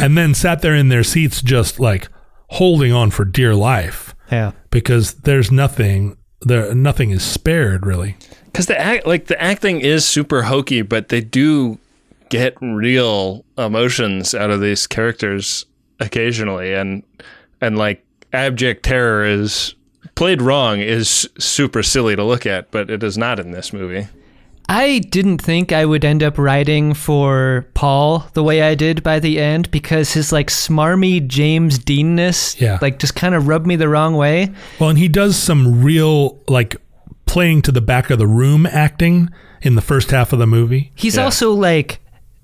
and then sat there in their seats just like holding on for dear life Yeah. because there's nothing there nothing is spared really Because the act, like the acting is super hokey, but they do get real emotions out of these characters occasionally, and and like abject terror is played wrong is super silly to look at, but it is not in this movie. I didn't think I would end up writing for Paul the way I did by the end because his like smarmy James Deanness Yeah. like just kind of rubbed me the wrong way. well and he does some real like playing to the back of the room acting in the first half of the movie He's Yeah. also like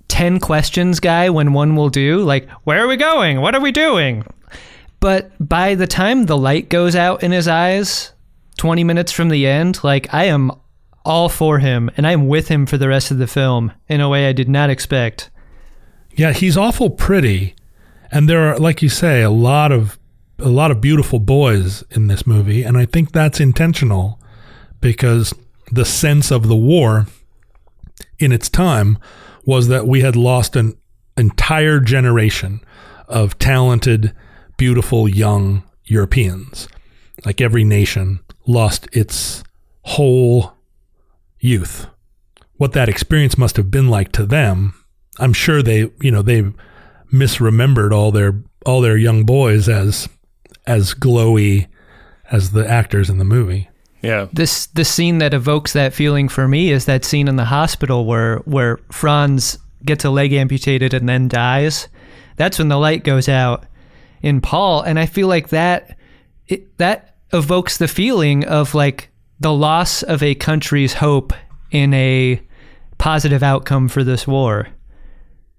10 questions guy when one will do, like, where are we going? What are we doing? But by the time the light goes out in his eyes, 20 minutes from the end, like, I am all for him and I'm with him for the rest of the film in a way I did not expect. yeah he's awful pretty and there are like you say a lot of a lot of beautiful boys in this movie and i think that's intentional because the sense of the war in its time was that we had lost an entire generation of talented, beautiful young Europeans. Like every nation lost its whole youth. What that experience must have been like to them, I'm sure they, you know, they misremembered all their all their young boys as as glowy as the actors in the movie. Yeah. This the scene that evokes that feeling for me is that scene in the hospital where where Franz gets a leg amputated and then dies. That's when the light goes out in Paul, and I feel like that it, that evokes the feeling of like the loss of a country's hope in a positive outcome for this war.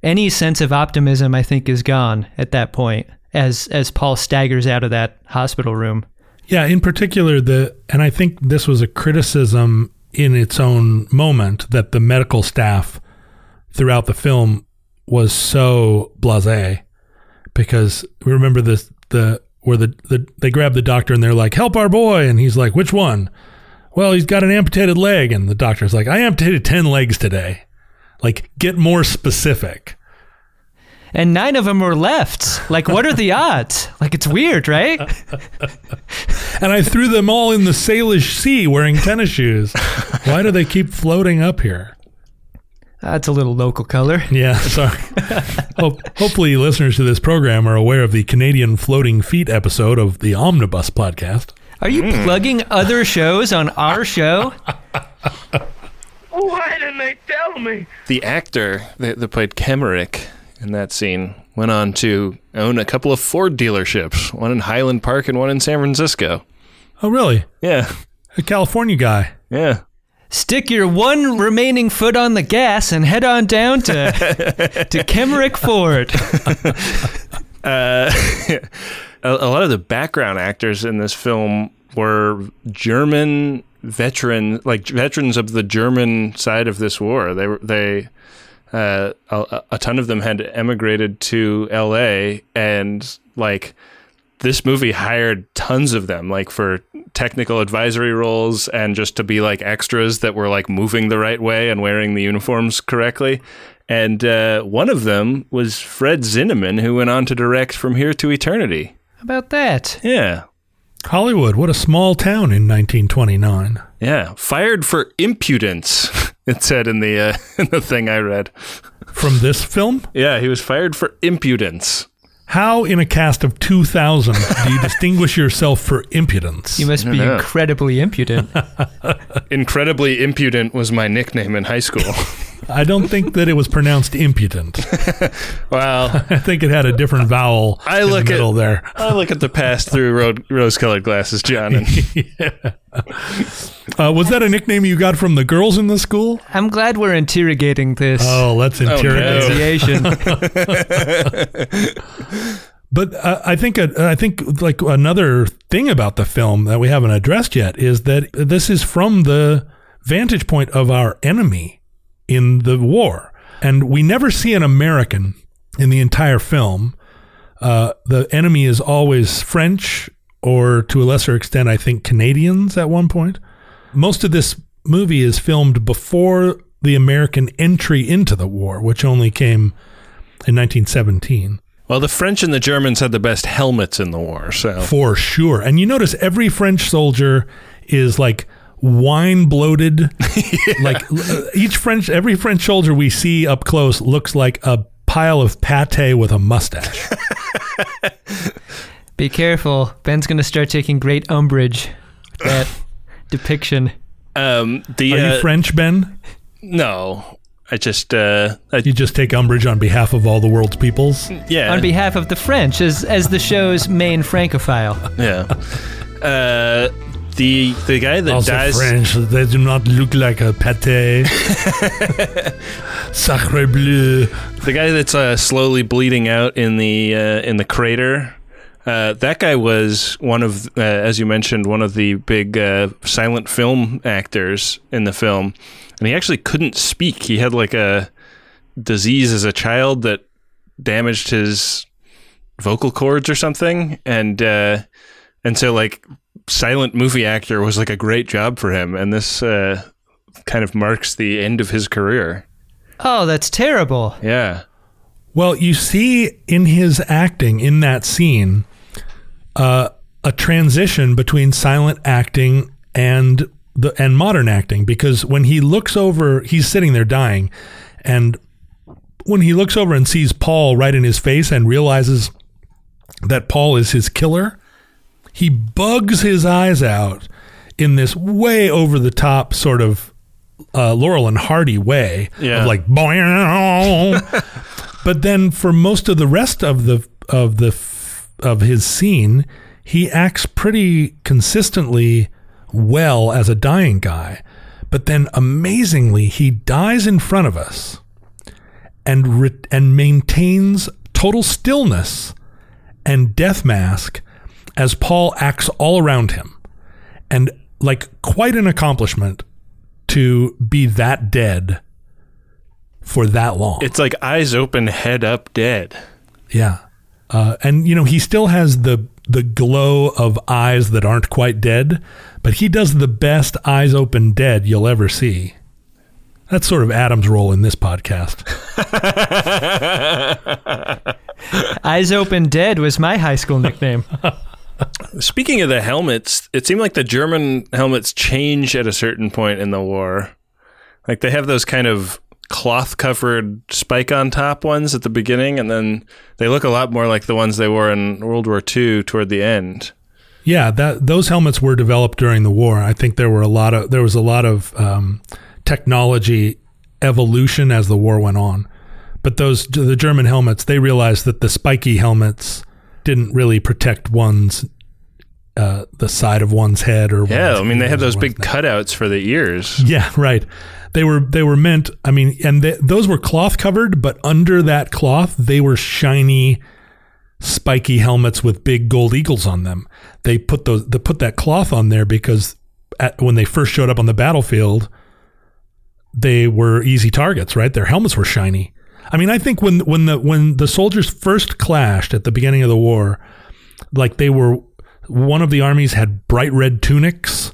Any sense of optimism, I think, is gone at that point as as Paul staggers out of that hospital room. Yeah, in particular the and I think this was a criticism in its own moment that the medical staff throughout the film was so blasé because we remember the the where the, the they grab the doctor and they're like, "Help our boy," and he's like, "Which one?" Well, he's got an amputated leg, and the doctor's like, "I amputated ten legs today." Like, get more specific. And nine of them were left. Like, what are the odds? Like, it's weird, right? And I threw them all in the Salish Sea wearing tennis shoes. Why do they keep floating up here? That's a little local color. Yeah, sorry. Hope, hopefully, listeners to this program are aware of the Canadian floating feet episode of the Omnibus podcast. Are you plugging other shows on our show? Why didn't they tell me? The actor that, that played Kemmerich in that scene went on to own a couple of Ford dealerships, one in Highland Park and one in San Francisco. Oh, really? Yeah, A California guy. yeah. Stick your one remaining foot on the gas and head on down to to Kemmerich Ford. Uh, a, a lot of the background actors in this film were German veteran, like veterans of the German side of this war. They were they. Uh, a, a ton of them had emigrated to L.A. and like this movie hired tons of them, like for technical advisory roles and just to be like extras that were like moving the right way and wearing the uniforms correctly. And uh, one of them was Fred Zinnemann, who went on to direct From Here to Eternity. How about that? Yeah. Hollywood, what a small town in 1929. Yeah. Fired for impudence, it said in the, uh, in the thing I read. From this film? Yeah, he was fired for impudence. How, in a cast of 2,000, do you distinguish yourself for impudence? You must be know. incredibly impudent. Incredibly impudent was my nickname in high school. I don't think that it was pronounced impudent. well, I think it had a different vowel I in look the at- there. I look at the past through rose-colored glasses, John, and Uh, was that a nickname you got from the girls in the school? I'm glad we're interrogating this Oh, let's interrogate. pronunciation. But uh, I think uh, I think like another thing about the film that we haven't addressed yet is that this is from the vantage point of our enemy in the war, and we never see an American in the entire film. Uh, the enemy is always French, or to a lesser extent, I think Canadians at one point. Most of this movie is filmed before the American entry into the war, which only came in 1917. well, the French and the Germans had the best helmets in the war. So For sure. And you notice every French soldier is like wine bloated. Like uh, each French, every French soldier we see up close looks like a pile of pate with a mustache. Be careful. Ben's going to start taking great umbrage with that depiction. um, the Are uh, you French, Ben? no, I just uh, I, You just take umbrage on behalf of all the world's peoples. yeah On behalf of the French, as, as the show's main Francophile. yeah. Uh, the the guy that also dies. French, they do not look like a pate. Sacre bleu. The guy that's uh, slowly bleeding out in the uh, in the crater. Uh, that guy was one of, uh, as you mentioned, one of the big uh, silent film actors in the film, and he actually couldn't speak. He had like a disease as a child that damaged his vocal cords or something, and uh, and so like silent movie actor was like a great job for him, and this uh, kind of marks the end of his career. Oh, that's terrible. Yeah. Well, you see in his acting in that scene uh, a transition between silent acting and the and modern acting because when he looks over, he's sitting there dying, and when he looks over and sees Paul right in his face and realizes that Paul is his killer, he bugs his eyes out in this way over the top sort of uh, Laurel and Hardy way Yeah. of like, but then for most of the rest of the of the of his scene, he acts pretty consistently well as a dying guy. But then amazingly, he dies in front of us and re- and maintains total stillness and death mask as Paul acts all around him. And like quite an accomplishment to be that dead for that long. It's like eyes open, head up, dead. Yeah. Uh, and you know he still has the the glow of eyes that aren't quite dead, but he does the best eyes open dead you'll ever see. That's sort of Adam's role in this podcast. Eyes Open Dead was my high school nickname. Speaking of the helmets, it seemed like the German helmets change at a certain point in the war. Like they have those kind of cloth covered spike on top ones at the beginning, and then they look a lot more like the ones they wore in World War II toward the end. Yeah, that those helmets were developed during the war. I think there were a lot of there was a lot of um, technology evolution as the war went on. But those the German helmets, they realized that the spiky helmets didn't really protect one's uh, the side of one's head or Yeah, I mean they or those big neck. cutouts for the ears. Yeah, right. They were they were meant. I mean, and they, those were cloth covered, but under that cloth, they were shiny, spiky helmets with big gold eagles on them. They put those they put that cloth on there because at, when they first showed up on the battlefield, they were easy targets. Right, their helmets were shiny. I mean, I think when when the when the soldiers first clashed at the beginning of the war, like they were one of the armies had bright red tunics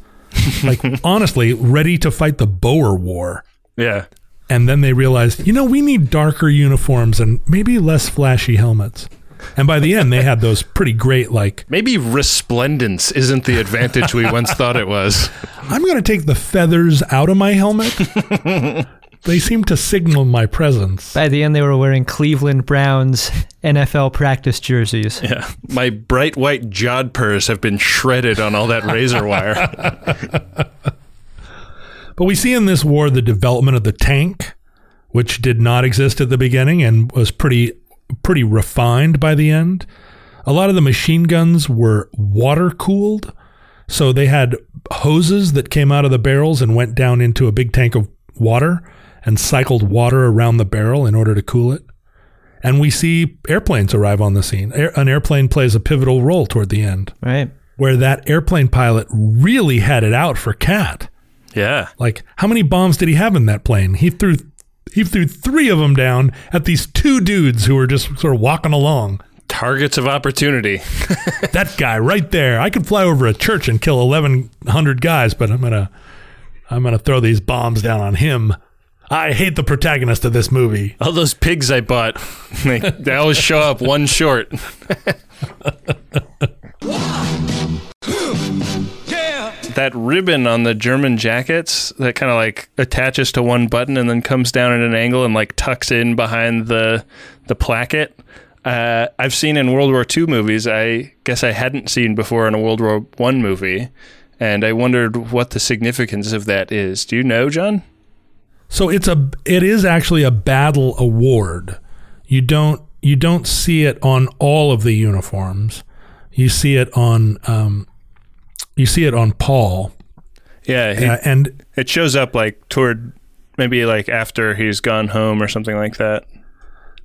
like honestly ready to fight the Boer War. Yeah. And then they realized, you know, we need darker uniforms and maybe less flashy helmets. And by the end, they had those pretty great, like, Maybe resplendence isn't the advantage we once thought it was. I'm going to take the feathers out of my helmet. they seem to signal my presence. By the end, they were wearing Cleveland Browns NFL practice jerseys. Yeah. My bright white jodhpurs have been shredded on all that razor wire. But we see in this war the development of the tank, which did not exist at the beginning and was pretty pretty refined by the end. A lot of the machine guns were water cooled, so they had hoses that came out of the barrels and went down into a big tank of water and cycled water around the barrel in order to cool it. And we see airplanes arrive on the scene. Air, an airplane plays a pivotal role toward the end, Right. where that airplane pilot really had it out for Kat. Yeah. Like, how many bombs did he have in that plane? He threw he threw three of them down at these two dudes who were just sort of walking along. Targets of opportunity. that guy right there. I could fly over a church and kill eleven hundred guys, but I'm gonna I'm gonna throw these bombs down on him. I hate the protagonist of this movie. All those pigs I bought, they, they always show up one short. that ribbon on the German jackets that kind of like attaches to one button and then comes down at an angle and like tucks in behind the the placket. Uh, I've seen in World War II movies. I guess I hadn't seen before in a World War One movie, and I wondered what the significance of that is. Do you know, John? So it's a it is actually a battle award. You don't you don't see it on all of the uniforms. You see it on um, you see it on Paul. Yeah, he- Uh, and it shows up like toward maybe like after he's gone home or something like that.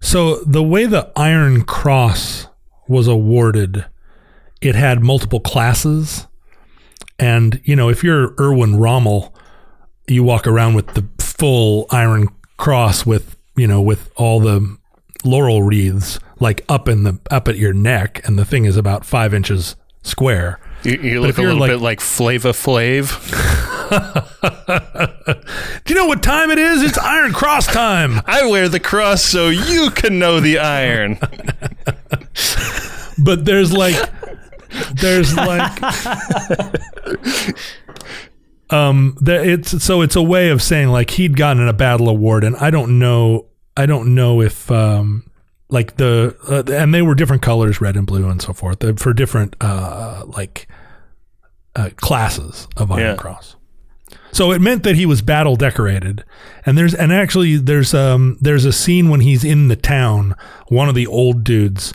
So the way the Iron Cross was awarded, it had multiple classes. And, you know, if you're Erwin Rommel, you walk around with the full Iron Cross with, you know, with all the laurel wreaths like up in the up at your neck, and the thing is about five inches square. You, you look a little like- bit like Flava Flav. Do you know what time it is? It's Iron Cross time. I wear the cross so you can know the iron. but there's like there's like um there, it's so it's a way of saying like he'd gotten a battle award and i don't know i don't know if um like the uh, and they were different colors red and blue and so forth uh, for different uh like uh, classes of iron Yeah. cross so it meant that he was battle decorated. And there's and actually there's um there's a scene when he's in the town, one of the old dudes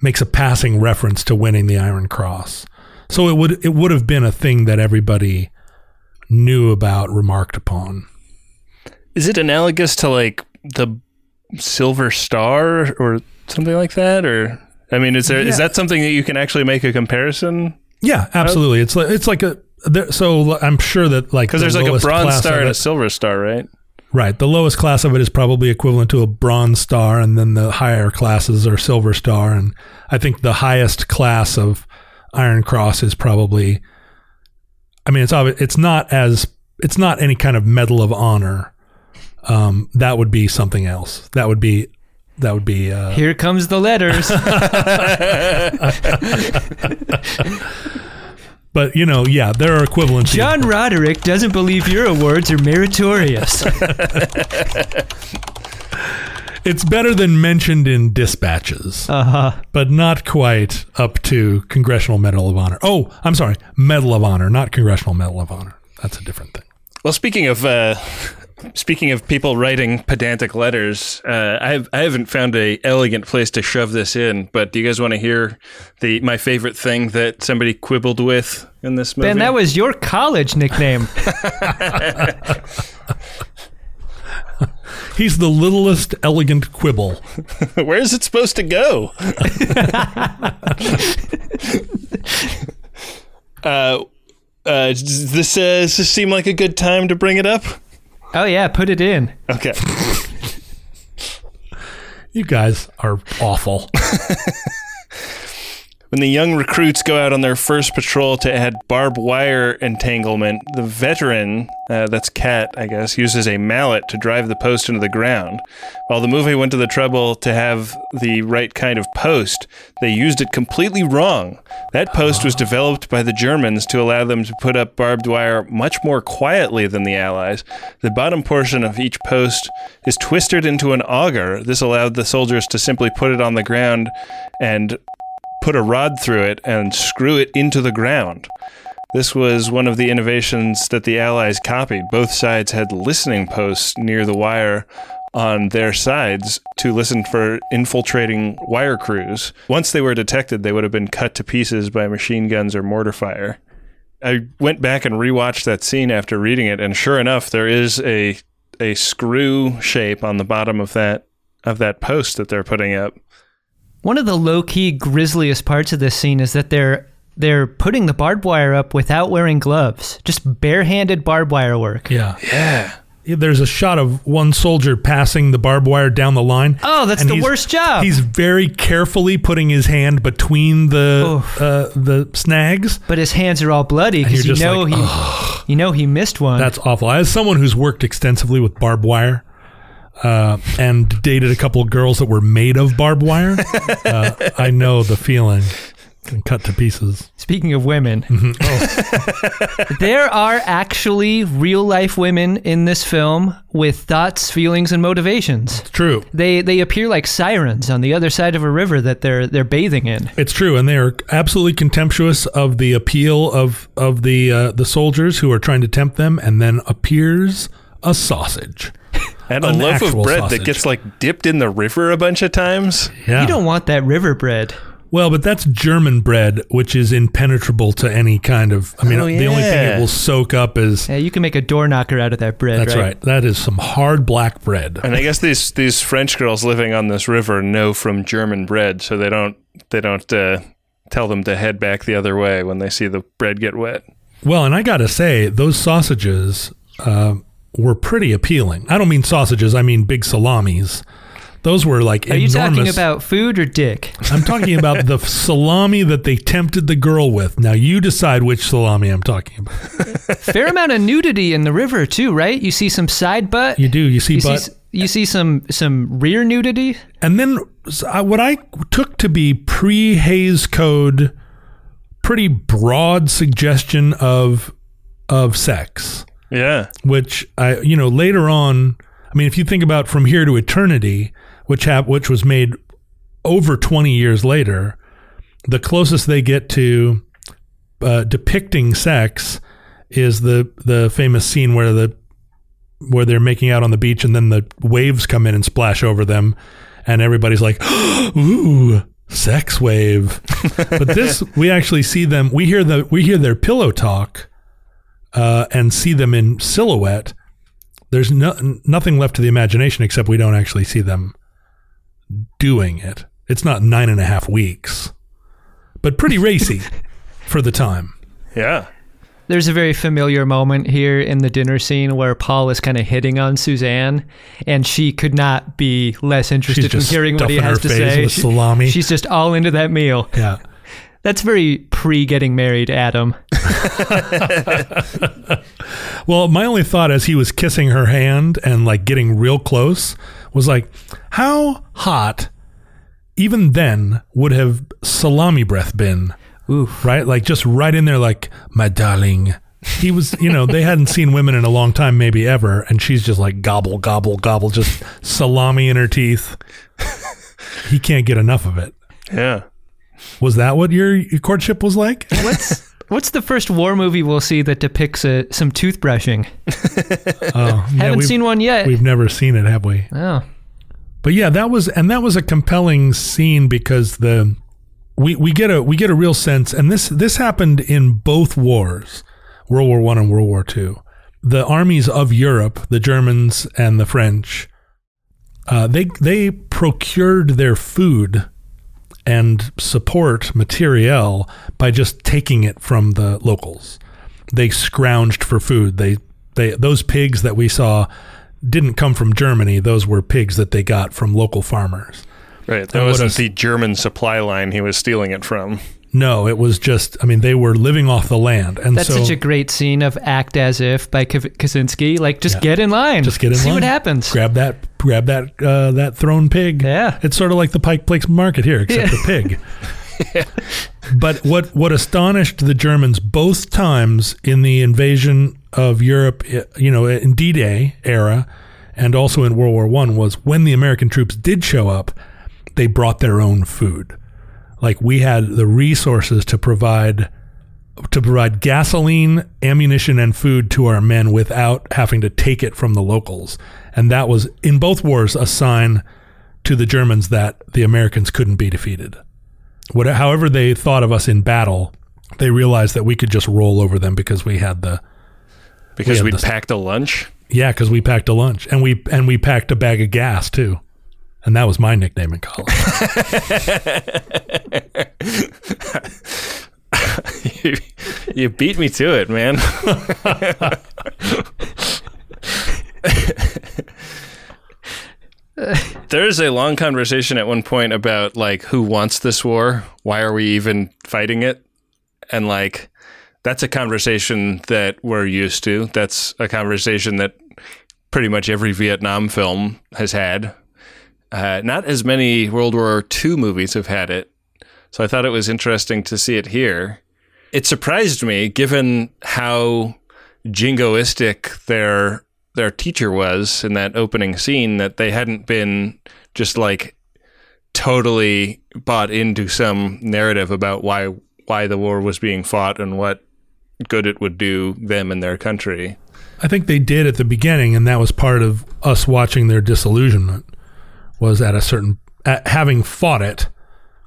makes a passing reference to winning the Iron Cross. So it would it would have been a thing that everybody knew about, remarked upon. Is it analogous to like the Silver Star or something like that? Or I mean, is there is Yeah. that something that you can actually make a comparison? Yeah, absolutely. It's like it's like a there, so I'm sure that like Because the there's like a Bronze Star and a Silver Star, right? Right. The lowest class of it is probably equivalent to a bronze star, and then the higher classes are silver star. And I think the highest class of Iron Cross is probably. I mean, it's obvi- it's not as it's not any kind of Medal of Honor. Um, that would be something else. That would be that would be. Uh, Here comes the letters. but you know, yeah, there are equivalencies. John Roderick doesn't believe your awards are meritorious. It's better than mentioned in dispatches, Uh huh. but not quite up to Congressional Medal of Honor. Oh, I'm sorry, Medal of Honor, not Congressional Medal of Honor. That's a different thing. Well, speaking of uh, speaking of people writing pedantic letters, uh, I have, I haven't found a elegant place to shove this in. But do you guys want to hear the my favorite thing that somebody quibbled with in this movie? Ben, that was your college nickname. He's the littlest elegant quibble. Where is it supposed to go? uh, uh, does this uh, does this seem like a good time to bring it up? Oh yeah, put it in. Okay. You guys are awful. When the young recruits go out on their first patrol to add barbed wire entanglement, the veteran, uh, that's Kat, I guess, uses a mallet to drive the post into the ground. While the movie went to the trouble to have the right kind of post, they used it completely wrong. That post was developed by the Germans to allow them to put up barbed wire much more quietly than the Allies. The bottom portion of each post is twisted into an auger. This allowed the soldiers to simply put it on the ground and put a rod through it and screw it into the ground. This was one of the innovations that the Allies copied. Both sides had listening posts near the wire on their sides to listen for infiltrating wire crews. Once they were detected, they would have been cut to pieces by machine guns or mortar fire. I went back and rewatched that scene after reading it, and sure enough, there is a a screw shape on the bottom of that of that post that they're putting up. One of the low key grisliest parts of this scene is that they're they're putting the barbed wire up without wearing gloves, just barehanded barbed wire work. Yeah. Yeah. There's a shot of one soldier passing the barbed wire down the line. Oh, that's the worst job. He's very carefully putting his hand between the uh, the snags. but his hands are all bloody because you're you just know like, he you know he missed one. That's awful. As someone who's worked extensively with barbed wire uh, and dated a couple of girls that were made of barbed wire, uh, I know the feeling. Can cut to pieces. Speaking of women, there are actually real life women in this film with thoughts, feelings, and motivations. True. They they appear like sirens on the other side of a river that they're they're bathing in. It's true, and they are absolutely contemptuous of the appeal of of the uh, the soldiers who are trying to tempt them, and then appears a sausage. And a loaf of bread sausage. that gets like dipped in the river a bunch of times. Yeah. You don't want that river bread. Well, but that's German bread, which is impenetrable to any kind of. I mean, Oh, the only thing yeah. it will soak up is. Yeah, you can make a door knocker out of that bread. That's right. That is some hard black bread. And I guess these these French girls living on this river know from German bread, so they don't they don't uh, tell them to head back the other way when they see the bread get wet. Well, and I got to say, those sausages uh, were pretty appealing. I don't mean sausages, I mean big salamis. Those were like Are you talking about food or dick? I'm talking about the salami that they tempted the girl with. Now you decide which salami I'm talking about. Fair amount of nudity in the river too, right? You see some side butt. You do. You see You butt. s- you see some some rear nudity. And then what I took to be pre Hays Code, pretty broad suggestion of of sex, Yeah. which I you know later on. I mean, if you think about From Here to Eternity, which hap- which was made over twenty years later, the closest they get to uh, depicting sex is the the famous scene where the where they're making out on the beach and then the waves come in and splash over them and everybody's like ooh sex wave but this we actually see them we hear the we hear their pillow talk uh, and see them in silhouette there's no, nothing left to the imagination except we don't actually see them doing it it's not nine and a half weeks but pretty racy for the time Yeah. There's a very familiar moment here in the dinner scene where Paul is kind of hitting on Suzanne, and she could not be less interested in hearing what he stuffing has her to face say. with salami. she's just all into that meal. Yeah. That's very pre getting married, Adam. Well, my only thought as he was kissing her hand and like getting real close was like, how hot even then would have salami breath been? Oof. Right? Like just right in there, like, my darling. He was, you know, they hadn't seen women in a long time, maybe ever. And she's just like gobble, gobble, gobble, just salami in her teeth. he can't get enough of it. Yeah. Was that what your, courtship was like? What's What's the first war movie we'll see that depicts a, some toothbrushing? Oh, yeah, Haven't we've- seen one yet. We've never seen it, have we? Oh, But yeah, that was and that was a compelling scene because the we we get a we get a real sense, and this this happened in both wars, World War One and World War Two. The armies of Europe, the Germans and the French, uh, they they procured their food and support materiel by just taking it from the locals. They scrounged for food. They they those pigs that we saw didn't come from Germany. Those were pigs that they got from local farmers. Right. That And wasn't a- the German supply line he was stealing it from. No, it was just I mean they were living off the land, and that's so such a great scene of "Act as If" by K- Katczinsky. Like, just get in line. just get in See line. See what happens. Grab that grab that uh, that thrown pig. Yeah. it's sort of like the Pike Place Market here, except a pig. But what what astonished the Germans both times in the invasion of Europe, eh, you know, in D-Day era, and also in World War One, was when the American troops did show up, they brought their own food. Like we had the resources to provide to provide gasoline, ammunition, and food to our men without having to take it from the locals. And that was in both wars a sign to the Germans that the Americans couldn't be defeated. What, however they thought of us in battle, they realized that we could just roll over them because we had the Because we'd the- packed a lunch. yeah, because we packed a lunch and we and we packed a bag of gas too, and that was my nickname in college. you, you beat me to it, man. There's a long conversation at one point about like who wants this war? Why are we even fighting it? And like that's a conversation that we're used to. That's a conversation that pretty much every Vietnam film has had. Uh, not as many World War II movies have had it. So I thought it was interesting to see it here. It surprised me, given how jingoistic their their teacher was in that opening scene, that they hadn't been just like totally bought into some narrative about why why the war was being fought and what good it would do them and their country. I think they did at the beginning, and that was part of us watching their disillusionment. Was at a certain at having fought it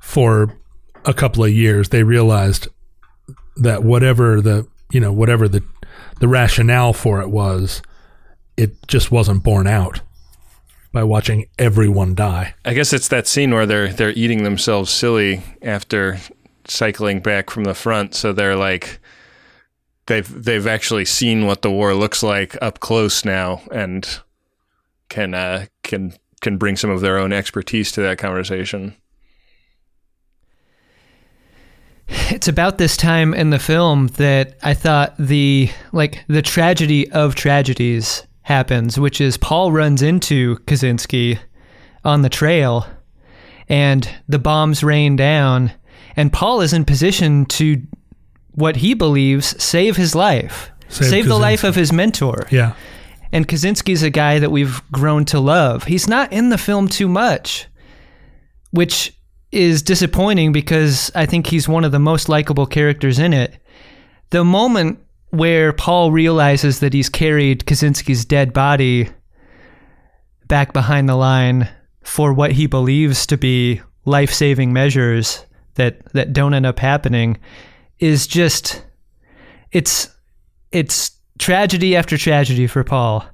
for a couple of years, they realized that whatever the you know whatever the the rationale for it was, it just wasn't borne out by watching everyone die. I guess it's that scene where they're they're eating themselves silly after cycling back from the front, so they're like they've they've actually seen what the war looks like up close now and can uh, can can bring some of their own expertise to that conversation. It's about this time in the film that I thought the like the tragedy of tragedies happens, which is Paul runs into Katczinsky on the trail and the bombs rain down and Paul is in position to what he believes save his life. Save Save, the life of his mentor. Yeah, And Katczinsky's a guy that we've grown to love. He's not in the film too much, which is disappointing because I think he's one of the most likable characters in it. The moment where Paul realizes that he's carried Katczinsky's dead body back behind the line for what he believes to be life-saving measures that that don't end up happening is just it's it's tragedy after tragedy for Paul.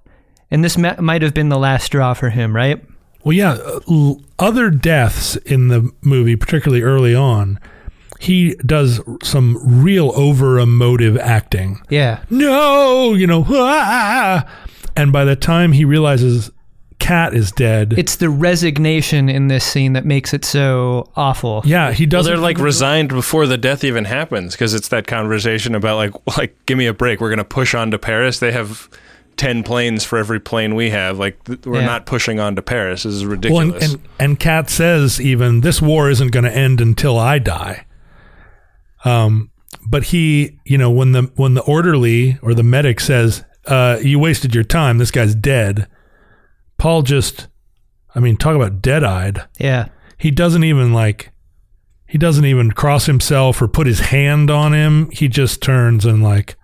And this ma- might have been the last straw for him, right? Well, yeah. uh, Other deaths in the movie, particularly early on, he does some real over emotive acting. Yeah. No, you know, "Ah!" and by the time he realizes Kat is dead, It's the resignation in this scene that makes it so awful. yeah, he doesn't. they're like resigned before the death even happens because it's that conversation about like, like, give me a break. We're gonna push on to Paris. They have ten planes for every plane we have. Like, th- we're Yeah. not pushing on to Paris. This is Well, ridiculous. and, and and Kat says even this war isn't going to end until I die. Um, but he, you know, when the when the orderly or the medic says, uh, "You wasted your time. This guy's dead," Paul just, I mean, talk about dead eyed. Yeah. He doesn't even like, he doesn't even cross himself or put his hand on him. He just turns and like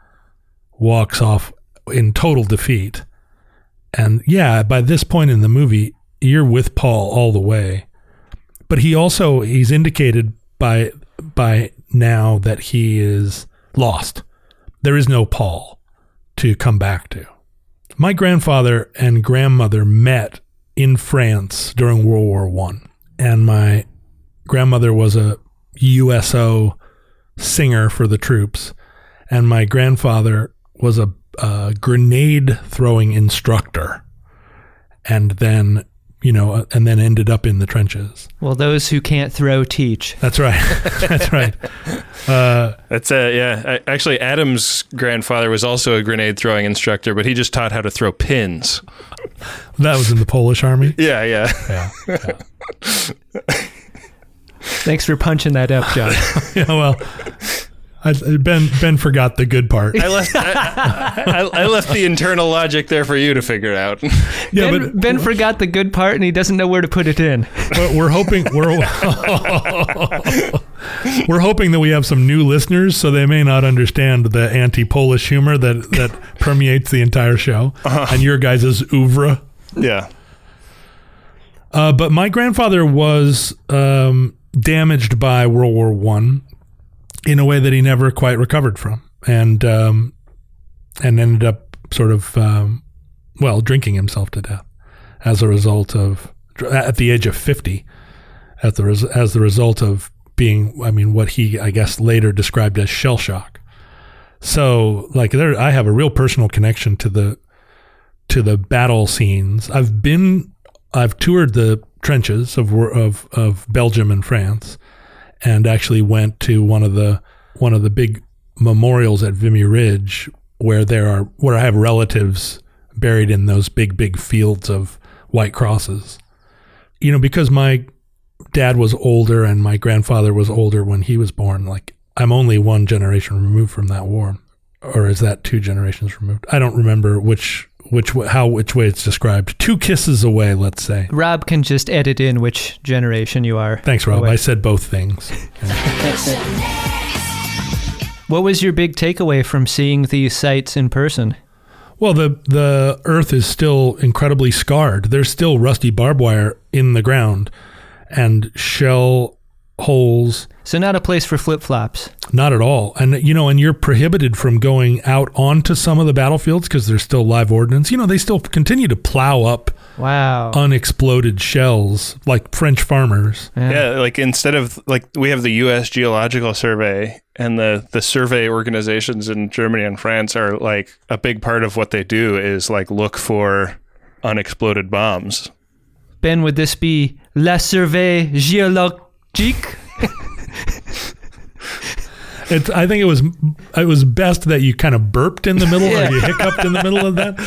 walks off in total defeat. And yeah, by this point in the movie, you're with Paul all the way. But he also he's indicated by by now that he is lost. There is no Paul to come back to. My grandfather and grandmother met in France during World War One, and my grandmother was a USO singer for the troops, and my grandfather was a, a grenade throwing instructor, and then you know, and then ended up in the trenches. Well, those who can't throw teach. That's right. That's right. Uh, That's uh, yeah. I, actually, Adam's grandfather was also a grenade throwing instructor, but he just taught how to throw pins. that was in the Polish army. Yeah, yeah. Yeah. Thanks for punching that up, John. yeah well, I, Ben Ben forgot the good part. I left. I, I, I left the internal logic there for you to figure out. Yeah, ben, but ben forgot the good part and he doesn't know where to put it in. But we're hoping we're we're hoping that we have some new listeners, so they may not understand the anti-Polish humor that that permeates the entire show and your guys' oeuvre. yeah. Uh, but my grandfather was um, damaged by World War One in a way that he never quite recovered from, and um, and ended up sort of um, well drinking himself to death as a result of at the age of fifty, at the res- as the result of being I mean what he I guess later described as shell shock. So like there, I have a real personal connection to the to the battle scenes. I've been I've toured the trenches of of of Belgium and France, and actually went to one of the one of the big memorials at Vimy Ridge where there are where I have relatives buried in those big big fields of white crosses. You know, because my dad was older and my grandfather was older when he was born. Like I'm only one generation removed from that war, or is that two generations removed? I don't remember which which how which way it's described. Two kisses away, let's say. Rob can just edit in which generation you are. Thanks, Rob. away. I said both things. What was your big takeaway from seeing these sites in person? Well, the the Earth is still incredibly scarred. There's still rusty barbed wire in the ground, and shell holes. So not a place for flip flops. Not at all. And you know, and you're prohibited from going out onto some of the battlefields because there's still live ordnance. You know, they still continue to plow up Wow. unexploded shells like French farmers. Yeah, like instead of like we have the U.S. Geological Survey and the the survey organizations in Germany and France are like a big part of what they do is like look for unexploded bombs. Ben, would this be La Survey Géologique? It's, I think it was it was best that you kind of burped in the middle Yeah. or you hiccuped in the middle of that.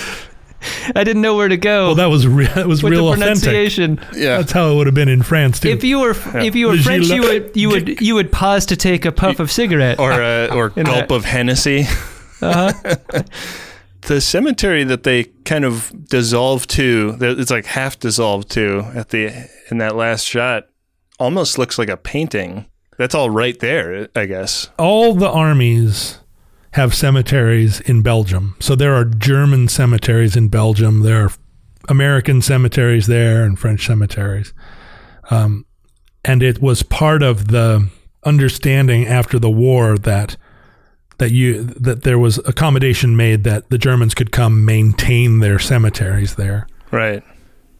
I didn't know where to go. Well, that was re- that was with real the authentic. Yeah, That's how it would have been in France too. If you were if you were Le French, you would you would you would pause to take a puff of cigarette. or uh, or gulp that- of Hennessy. Uh-huh. the cemetery that they kind of dissolve to, that it's like half dissolved to at the in that last shot, almost looks like a painting. That's all right there, I guess. all the armies have cemeteries in Belgium. So there are German cemeteries in Belgium. There are American cemeteries there and French cemeteries. Um, and it was part of the understanding after the war that that you that there was accommodation made that the Germans could come maintain their cemeteries there. Right.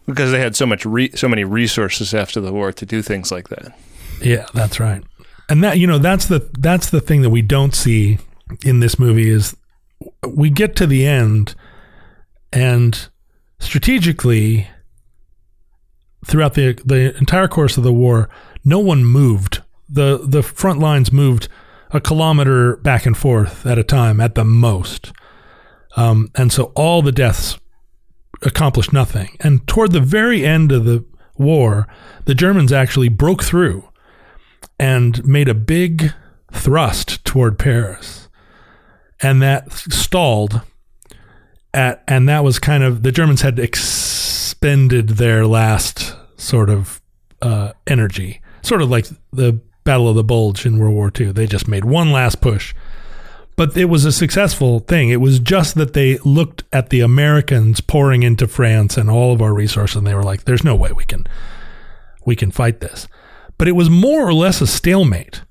Because they had so much re- so many resources after the war to do things like that. Yeah, that's right. and that you know that's the that's the thing that we don't see in this movie is we get to the end and strategically throughout the the entire course of the war no one moved. The the front lines moved a kilometer back and forth at a time at the most. Um, and so all the deaths accomplished nothing. And toward the very end of the war the germans actually broke through and made a big thrust toward Paris. And that stalled at and that was kind of the Germans had expended their last sort of uh, energy. Sort of like the Battle of the Bulge in World War II. They just made one last push. But it was a successful thing. It was just that they looked at the Americans pouring into France and all of our resources and they were like, there's no way we can we can fight this but it was more or less a stalemate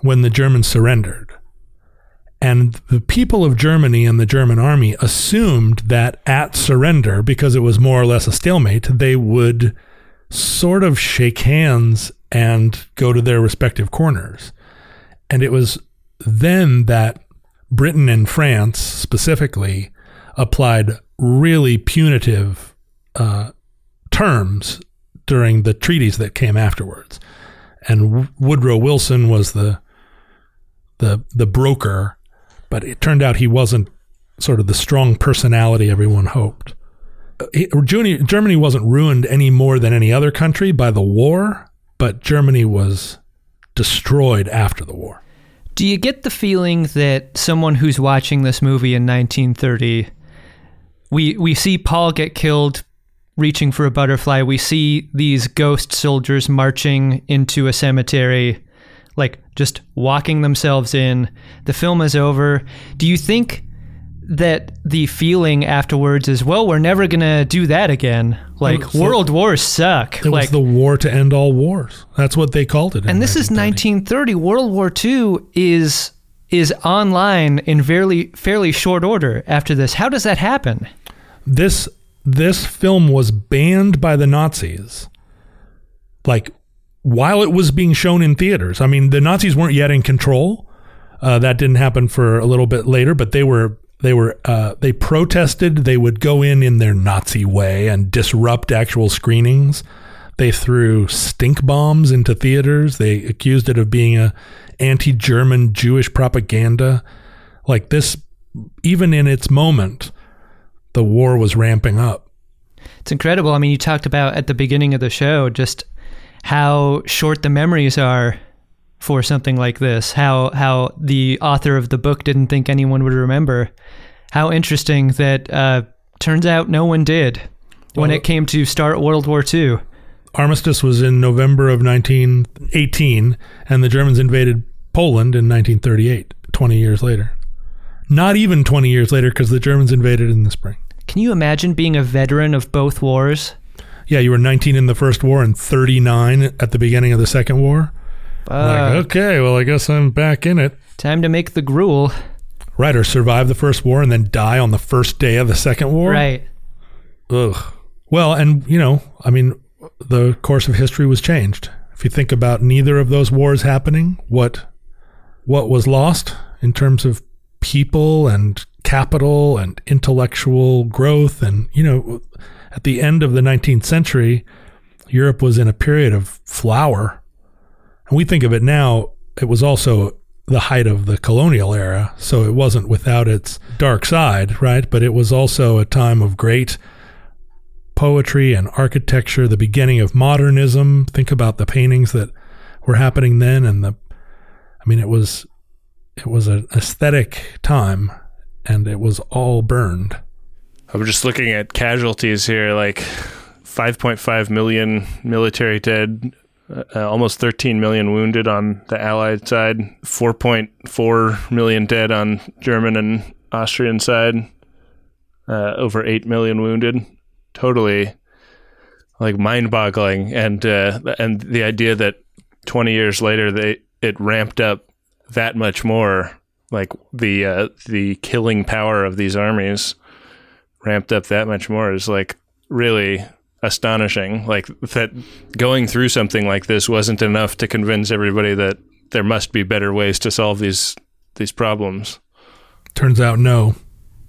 when the Germans surrendered. And the people of Germany and the German army assumed that at surrender, because it was more or less a stalemate, they would sort of shake hands and go to their respective corners. And it was then that Britain and France specifically applied really punitive uh, terms during the treaties that came afterwards. And Woodrow Wilson was the the the broker, but it turned out he wasn't sort of the strong personality everyone hoped. Germany wasn't ruined any more than any other country by the war, but Germany was destroyed after the war. Do you get the feeling that someone who's watching this movie in 1930, we we see Paul get killed reaching for a butterfly, we see these ghost soldiers marching into a cemetery, like just walking themselves in. The film is over. Do you think that the feeling afterwards is, well, we're never going to do that again? Like, so world wars suck. It like, was the war to end all wars. That's what they called it. and this is 1930. World War II is is online in fairly fairly short order after this. How does that happen? This this film was banned by the Nazis. Like while it was being shown in theaters. I mean, the Nazis weren't yet in control. Uh, that didn't happen for a little bit later, but they were they were uh, they protested. They would go in in their Nazi way and disrupt actual screenings. They threw stink bombs into theaters. They accused it of being a anti-German Jewish propaganda. Like this, even in its moment, the war was ramping up. It's incredible. I mean, you talked about at the beginning of the show just how short the memories are for something like this. How how the author of the book didn't think anyone would remember. How interesting that uh, turns out no one did when Well- it came to start World War II. Armistice was in November of 1918, and the Germans invaded Poland in 1938, 20 years later. Not even 20 years later, because the Germans invaded in the spring. Can you imagine being a veteran of both wars? Yeah, you were 19 in the first war and 39 at the beginning of the second war. Uh, like, okay, well, I guess I'm back in it. Time to make the gruel. Right, or survive the first war and then die on the first day of the second war. Right. Ugh. Well, and you know, I mean, the course of history was changed. If you think about neither of those wars happening, what what was lost in terms of people and capital and intellectual growth and you know, at the end of the 19th century, Europe was in a period of flower. And we think of it now, it was also the height of the colonial era, so it wasn't without its dark side, right? But it was also a time of great poetry and architecture, the beginning of modernism. Think about the paintings that were happening then and the I mean it was it was an aesthetic time and it was all burned. I'm just looking at casualties here, like 5.5 million military dead, uh, almost 13 million wounded on the Allied side, 4.4 million dead on German and Austrian side, uh, over 8 million wounded. Totally like mind-boggling, and uh, and the idea that 20 years later they it ramped up that much more, like the uh, the killing power of these armies ramped up that much more is like really astonishing. Like that going through something like this wasn't enough to convince everybody that there must be better ways to solve these these problems. Turns out, no.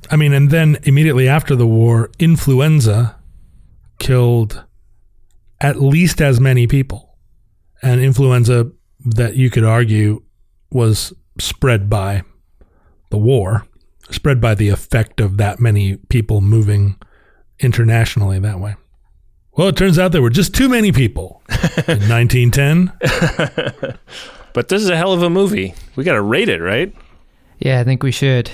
I mean, and then immediately after the war, influenza killed at least as many people. And influenza that you could argue was spread by the war, spread by the effect of that many people moving internationally that way. Well, it turns out there were just too many people in 1910. But this is a hell of a movie. We got to rate it, right? Yeah, I think we should.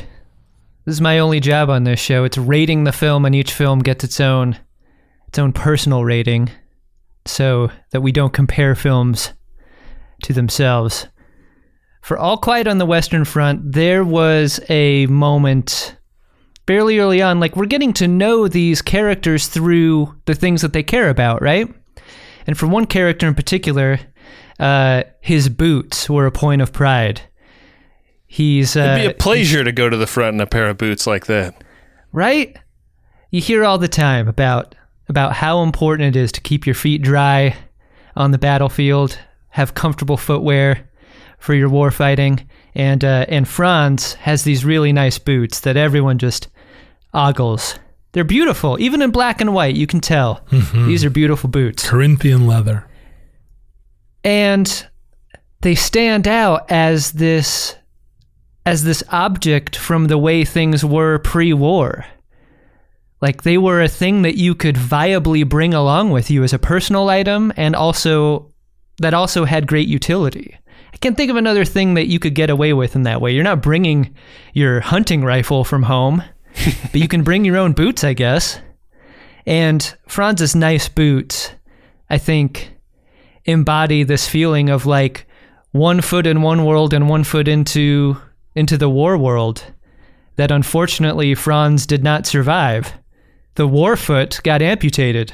This is my only job on this show. It's rating the film, and each film gets its own its own personal rating, so that we don't compare films to themselves. For All Quiet on the Western Front, there was a moment fairly early on, like we're getting to know these characters through the things that they care about, right? And for one character in particular, uh, his boots were a point of pride. He's uh, It'd be a pleasure to go to the front in a pair of boots like that. right? You hear all the time about about how important it is to keep your feet dry on the battlefield, have comfortable footwear for your war fighting, and uh, and Franz has these really nice boots that everyone just ogles. They're beautiful, even in black and white. You can tell these are beautiful boots. Corinthian leather. and they stand out as this as this object from the way things were pre-war like they were a thing that you could viably bring along with you as a personal item and also that also had great utility i can't think of another thing that you could get away with in that way you're not bringing your hunting rifle from home but you can bring your own boots i guess and franz's nice boots i think embody this feeling of like one foot in one world and one foot into into the war world that unfortunately Franz did not survive. The war foot got amputated.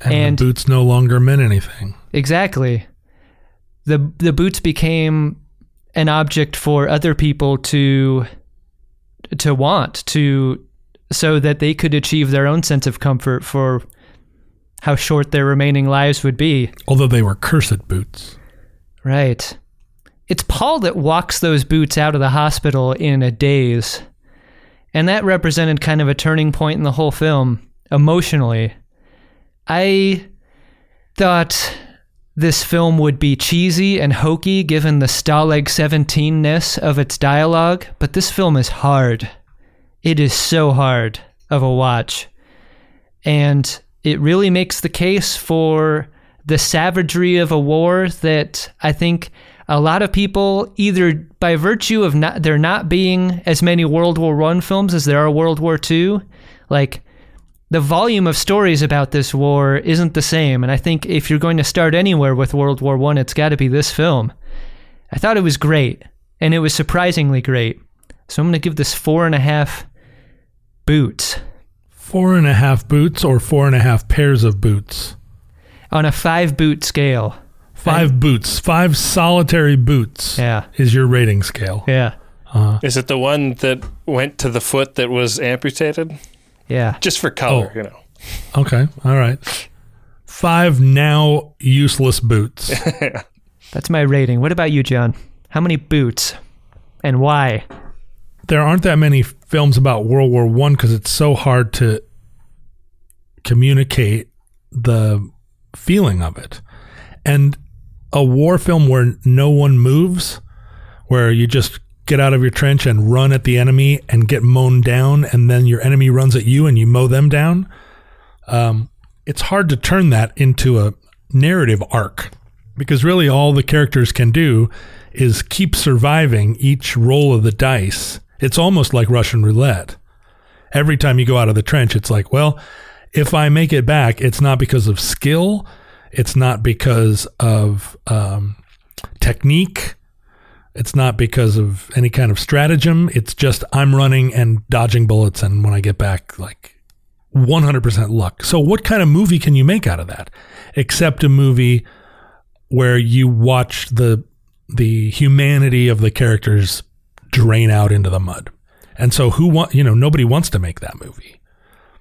And, And- the boots no longer meant anything. Exactly. The the boots became an object for other people to to want to so that they could achieve their own sense of comfort for how short their remaining lives would be. Although they were cursed boots. Right. It's Paul that walks those boots out of the hospital in a daze. And that represented kind of a turning point in the whole film, emotionally. I thought this film would be cheesy and hokey given the Stalag 17 ness of its dialogue, but this film is hard. It is so hard of a watch. And it really makes the case for the savagery of a war that I think a lot of people, either by virtue of not there not being as many World War One films as there are World War Two, like the volume of stories about this war isn't the same. And I think if you're going to start anywhere with World War One, it's got to be this film. I thought it was great, and it was surprisingly great. So I'm going to give this four and a half boots Four and a half boots or four and a half pairs of boots? on a five boot scale. Five boots, five solitary boots Yeah, is your rating scale. yeah, uh-huh. Is it the one that went to the foot that was amputated? Yeah. Just for color, Oh. you know. Okay, all right. Five now useless boots. That's my rating. What about you, John? How many boots, and why? there aren't that many films about World War One because it's so hard to communicate the feeling of it. And a war film where no one moves, where you just get out of your trench and run at the enemy and get mown down, and then your enemy runs at you and you mow them down. Um, it's hard to turn that into a narrative arc because really all the characters can do is keep surviving each roll of the dice. It's almost like Russian roulette. Every time you go out of the trench, it's like, well, if I make it back, it's not because of skill, it's not because of um, technique, it's not because of any kind of stratagem. It's just I'm running and dodging bullets, and when I get back, like 100% luck. So, what kind of movie can you make out of that? Except a movie where you watch the the humanity of the characters drain out into the mud. And so who want you know nobody wants to make that movie.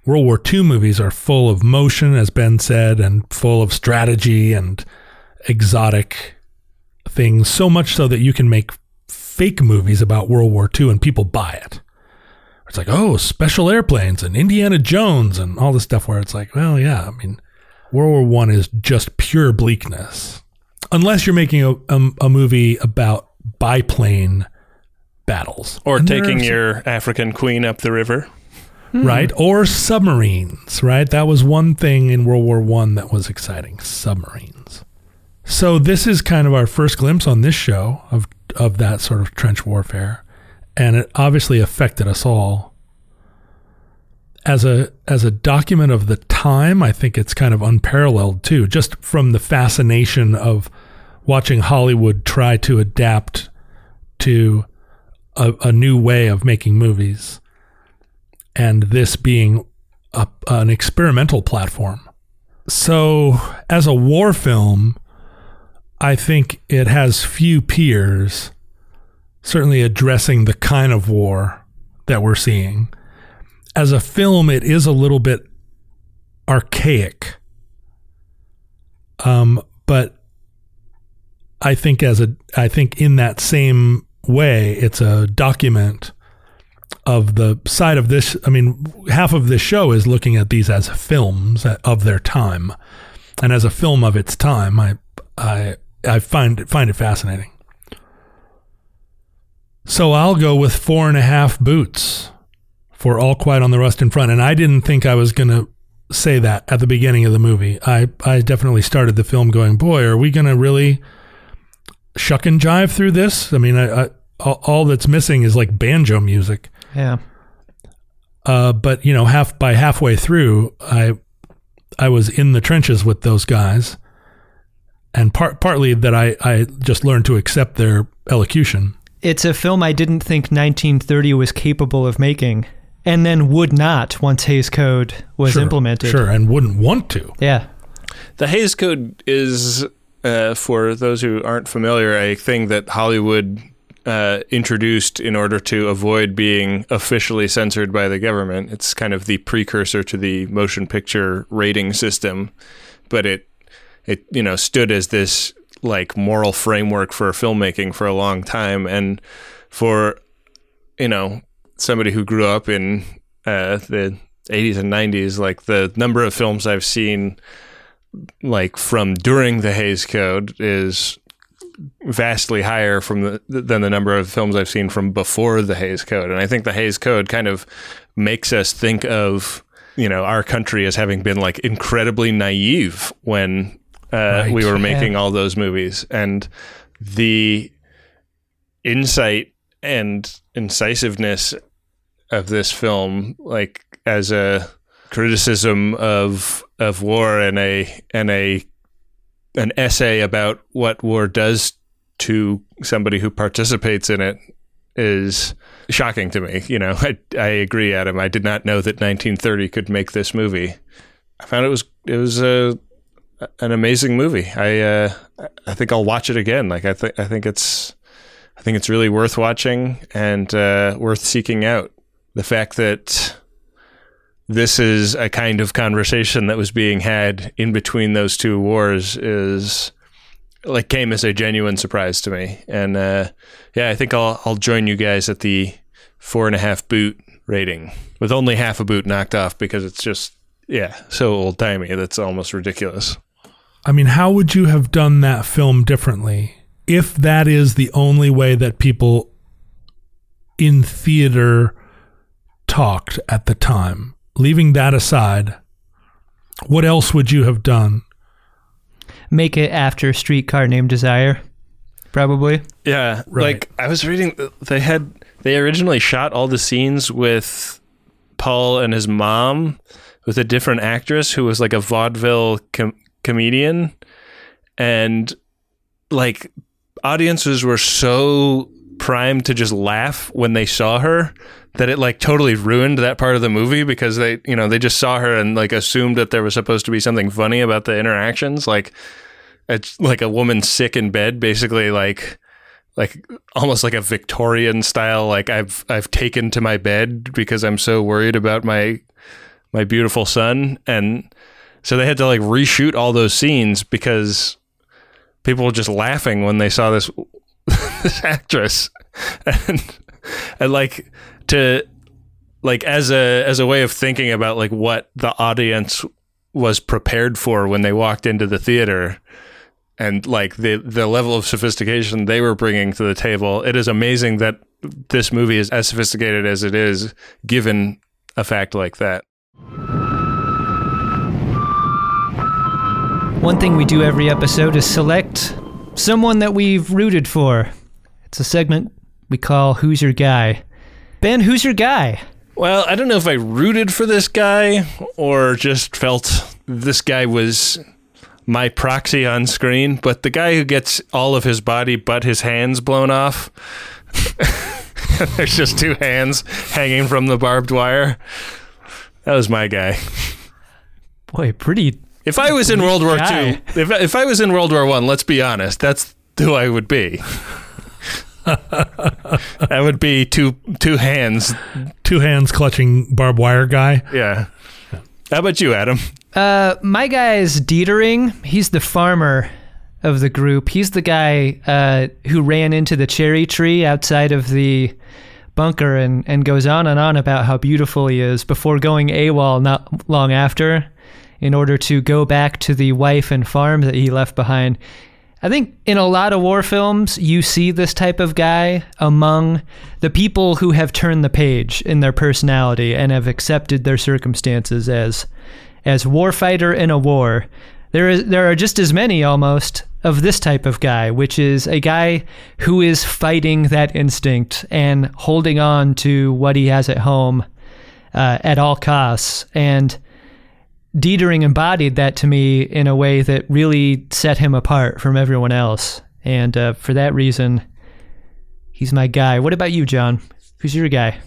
World War II movies are full of motion as Ben said and full of strategy and exotic things so much so that you can make fake movies about World War II and people buy it. It's like, oh, special airplanes and Indiana Jones and all this stuff where it's like, well, yeah, I mean, World War One is just pure bleakness. Unless you're making a, a, a movie about biplane battles. Or And taking some- your African queen up the river. Hmm. right or submarines right that was one thing in world war one that was exciting submarines so this is kind of our first glimpse on this show of of that sort of trench warfare and it obviously affected us all as a as a document of the time i think it's kind of unparalleled too just from the fascination of watching hollywood try to adapt to a, a new way of making movies and this being a, an experimental platform. So, as a war film, I think it has few peers, certainly addressing the kind of war that we're seeing. As a film, it is a little bit archaic. Um, but I think as a I think in that same way, it's a document of the side of this. I mean, half of this show is looking at these as films of their time, and as a film of its time, I I I find find it fascinating. So I'll go with four and a half boots for All Quiet on the Western Front, and I didn't think I was gonna say that at the beginning of the movie. I I definitely started the film going, boy, are we gonna really shuck and jive through this? I mean, I, I all, all that's missing is like banjo music. Yeah. Uh, but you know, half by halfway through, I I was in the trenches with those guys, and part partly that I I just learned to accept their elocution. It's a film I didn't think 1930 was capable of making, and then would not once Hays Code was Sure, implemented. sure, and wouldn't want to. Yeah. The Hays Code is, uh, for those who aren't familiar, a thing that Hollywood uh, introduced in order to avoid being officially censored by the government. It's kind of the precursor to the motion picture rating system, but it it you know stood as this like moral framework for filmmaking for a long time, and for you know somebody who grew up in uh, the 80s and 90s, like the number of films I've seen like from during the Hays Code is vastly higher from the than the number of films I've seen from before the Hays Code. And I think the Hays Code kind of makes us think of you know our country as having been like incredibly naive when uh, Right. we were Yeah. making all those movies and the insight and incisiveness of this film like as a criticism of of war and a and a an essay about what war does to somebody who participates in it is shocking to me. You know, I I agree, Adam. I did not know that 1930 could make this movie. I found it was it was a an amazing movie. I uh, I think I'll watch it again. Like I think I think it's I think it's really worth watching and uh, worth seeking out. The fact that this is a kind of conversation that was being had in between those two wars is like came as a genuine surprise to me. And uh, yeah, I think I'll I'll join you guys at the four and a half boot rating with only half a boot knocked off because it's just yeah so old timey that's almost ridiculous. I mean, how would you have done that film differently if that is the only way that people in theater talked at the time? Leaving that aside, what else would you have done? Make it after Streetcar Named Desire, probably. Yeah, Right. like I was reading, they had they originally shot all the scenes with Paul and his mom with a different actress who was like a vaudeville com- comedian, and like audiences were so primed to just laugh when they saw her that it like totally ruined that part of the movie because they you know they just saw her and like assumed that there was supposed to be something funny about the interactions. Like it's like a woman sick in bed basically like like almost like a Victorian style like I've I've taken to my bed because I'm so worried about my my beautiful son. And so they had to like reshoot all those scenes because people were just laughing when they saw this this actress, and and like to like as a as a way of thinking about like what the audience was prepared for when they walked into the theater and like the the level of sophistication they were bringing to the table it is amazing that this movie is as sophisticated as it is given a fact like that One thing we do every episode is select someone that we've rooted for. It's a segment we call Who's Your Guy? Ben, who's your guy? Well, I don't know if I rooted for this guy or just felt this guy was my proxy on screen, but the guy who gets all of his body but his hands blown off. There's just two hands hanging from the barbed wire. That was my guy. Boy, pretty. If I was in World War guy. II, if, if I was in World War One, let's be honest, that's who I would be. that would be two two hands. Two hands clutching barbed wire guy. Yeah. How about you, Adam? Uh, my guy is Detering. He's the farmer of the group. He's the guy uh, who ran into the cherry tree outside of the bunker and, and goes on and on about how beautiful he is before going AWOL not long after in order to go back to the wife and farm that he left behind. I think in a lot of war films, you see this type of guy among the people who have turned the page in their personality and have accepted their circumstances as as warfighter in a war. There is there are just as many almost of this type of guy, which is a guy who is fighting that instinct and holding on to what he has at home uh, at all costs. And Detering embodied that to me in a way that really set him apart from everyone else. And uh, for that reason, he's my guy. What about you, John? Who's your guy?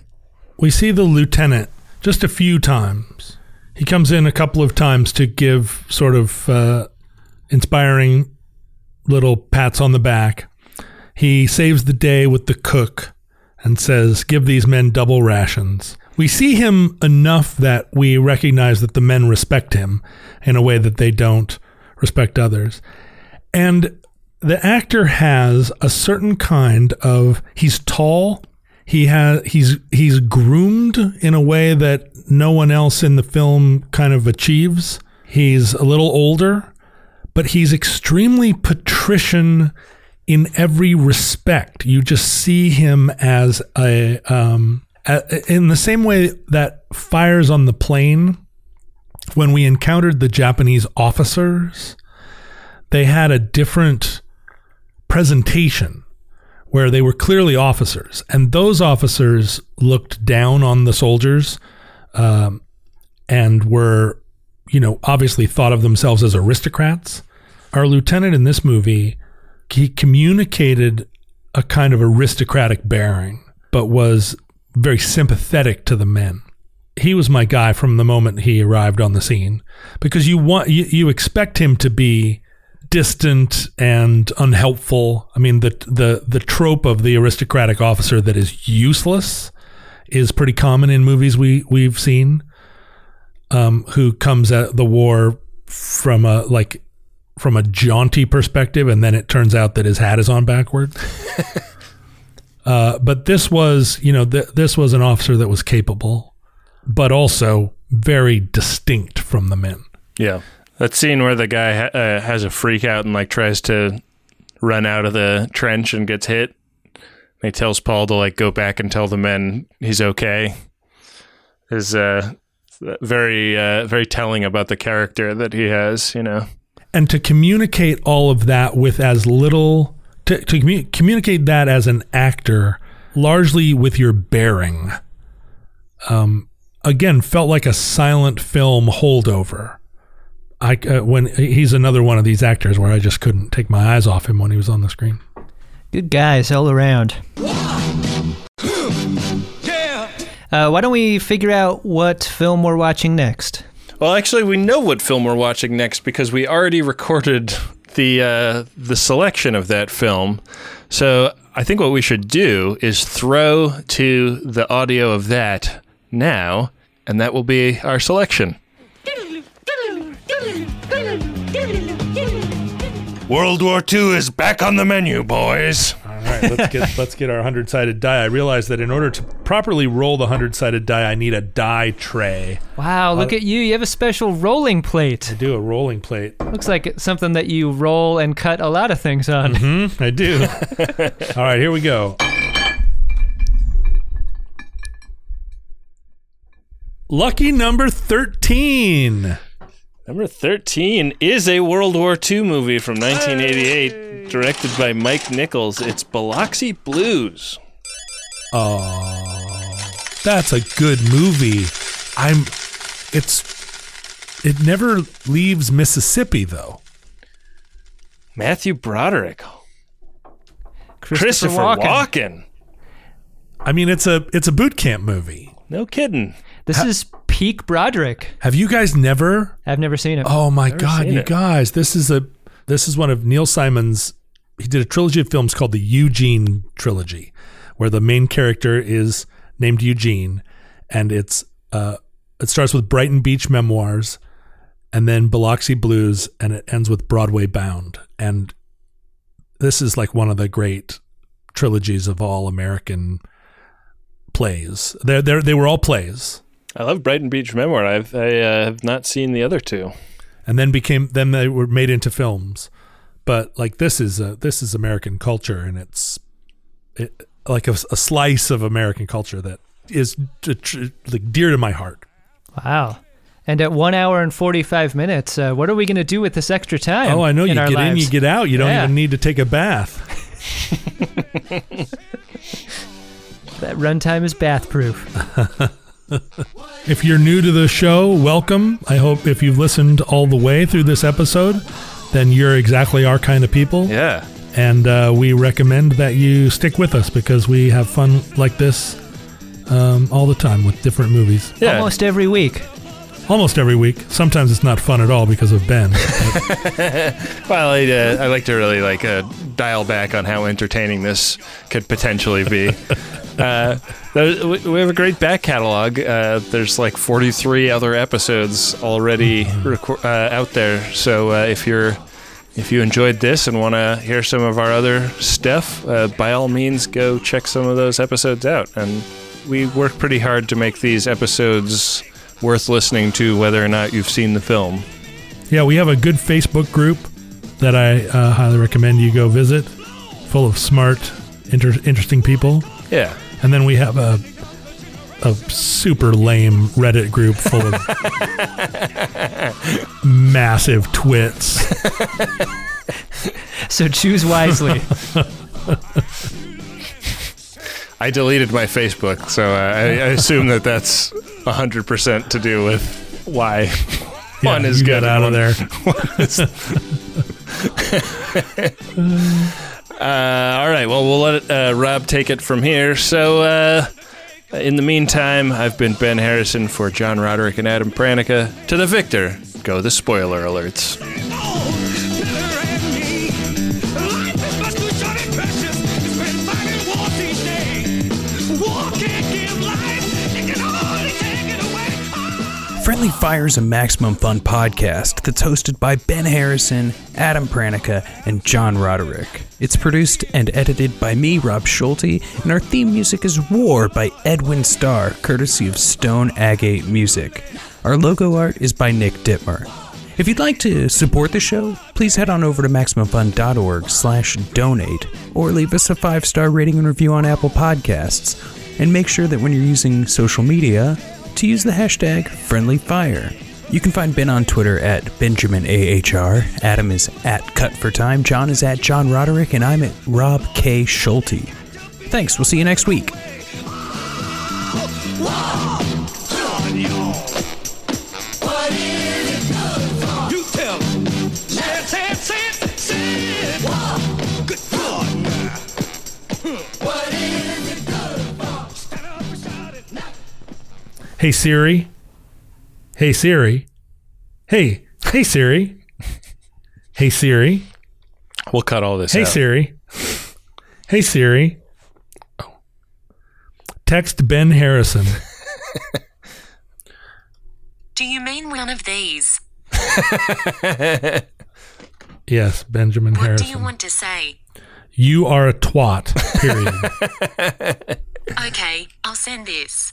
We see the lieutenant just a few times. He comes in a couple of times to give sort of uh, inspiring little pats on the back. He saves the day with the cook and says, Give these men double rations. We see him enough that we recognize that the men respect him in a way that they don't respect others. And the actor has a certain kind of he's tall, he has he's he's groomed in a way that no one else in the film kind of achieves. He's a little older, but he's extremely patrician in every respect. You just see him as a um, in the same way that Fires on the Plain when we encountered the Japanese officers, they had a different presentation where they were clearly officers, and those officers looked down on the soldiers um, and were, you know, obviously thought of themselves as aristocrats. Our lieutenant in this movie, he communicated a kind of aristocratic bearing, but was very sympathetic to the men. He was my guy from the moment he arrived on the scene because you want you, you expect him to be distant and unhelpful. I mean the the the trope of the aristocratic officer that is useless is pretty common in movies we we've seen. Um, who comes at the war from a like from a jaunty perspective, and then it turns out that his hat is on backward. uh, but this was, you know, th- this was an officer that was capable, but also very distinct from the men. Yeah. That scene where the guy ha- uh, has a freak out and like tries to run out of the trench and gets hit. And he tells Paul to like go back and tell the men he's okay. Is uh very uh very telling about the character that he has, you know. and to communicate all of that with as little to, to commu- communicate that as an actor largely with your bearing um again felt like a silent film holdover i uh, when he's another one of these actors where i just couldn't take my eyes off him when he was on the screen Good guys all around. Uh, why don't we figure out what film we're watching next? Well, actually, we know what film we're watching next because we already recorded the uh, the selection of that film. So I think what we should do is throw to the audio of that now, and that will be our selection. World War II is back on the menu, boys. All right, let's get let's get our hundred sided die. I realize that in order to properly roll the hundred sided die, I need a die tray. Wow, look at you. You have a special rolling plate. I do a rolling plate. Looks like it's something that you roll and cut a lot of things on. Hmm, I do. All right, here we go. Lucky number thirteen. Number 13 is a World War II movie from 1988, directed by Mike Nichols. It's Biloxi Blues. Oh, that's a good movie. I'm. It's. It never leaves Mississippi though. Matthew Broderick. Christopher Christopher Walken. Walken. I mean, it's a it's a boot camp movie. No kidding. This is peak Broderick. Have you guys never? I've never seen it. Oh my god, you it. guys! This is a this is one of Neil Simon's. He did a trilogy of films called the Eugene trilogy, where the main character is named Eugene, and it's uh it starts with Brighton Beach Memoirs, and then Biloxi Blues, and it ends with Broadway Bound. And this is like one of the great trilogies of all American plays. They they they were all plays. I love Brighton Beach Memoir. I've, I uh, have not seen the other two. and then became then they were made into films but like this is a, this is american culture and it's it, like a, a slice of american culture that is t- tr- like dear to my heart Wow. And at one hour and 45 minutes, uh, what are we going to do with this extra time? oh i know you in our get in you get out you don't Yeah. even need to take a bath That runtime is bath proof. if you're new to the show welcome i hope if you've listened all the way through this episode then you're exactly our kind of people Yeah. and uh, we recommend that you stick with us because we have fun like this um, all the time with different movies Yeah. Almost every week. almost every week. Sometimes it's not fun at all because of Ben. Well, I, uh, I like to really like uh, dial back on how entertaining this could potentially be. uh, we we have a great back catalog. Uh, there's like 43 other episodes already reco- uh, out there. So uh, if you're if you enjoyed this and want to hear some of our other stuff, uh, by all means, go check some of those episodes out. And we work pretty hard to make these episodes worth listening to, whether or not you've seen the film. yeah, we have a good Facebook group that I uh, highly recommend you go visit, full of smart, inter- interesting people. Yeah. And then we have a a super lame Reddit group full of massive twits. So choose wisely. I deleted my Facebook, so uh, I, I assume that that's 100% to do with why Yeah, one is you good. got out of one there. uh, all right, well, we'll let uh, Rob take it from here. So, uh, in the meantime, I've been Ben Harrison for John Roderick and Adam Pranica. To the victor, go the spoiler alerts. Friendly Fire is a Maximum Fun podcast that's hosted by Ben Harrison, Adam Pranica, and John Roderick. It's produced and edited by me, Rob Schulte, and our theme music is War by Edwin Starr, courtesy of Stone Agate Music. Our logo art is by Nick Dittmer. If you'd like to support the show, please head on over to MaximumFun.org slash donate or leave us a five-star rating and review on Apple Podcasts. And make sure that when you're using social media, to use the hashtag FriendlyFire. You can find Ben on Twitter at BenjaminAHR, Adam is at Cut for Time, John is at John Roderick, and I'm at Rob K. Schulte. Thanks, we'll see you next week. You Hey Siri. Hey Siri. Hey, hey Siri. Hey Siri. We'll cut all this Hey out. Siri. Hey Siri. Oh. Text Ben Harrison. Do you mean one of these? Yes, Benjamin What Harrison. do you want to say? You are a twat. Period. Okay, I'll send this.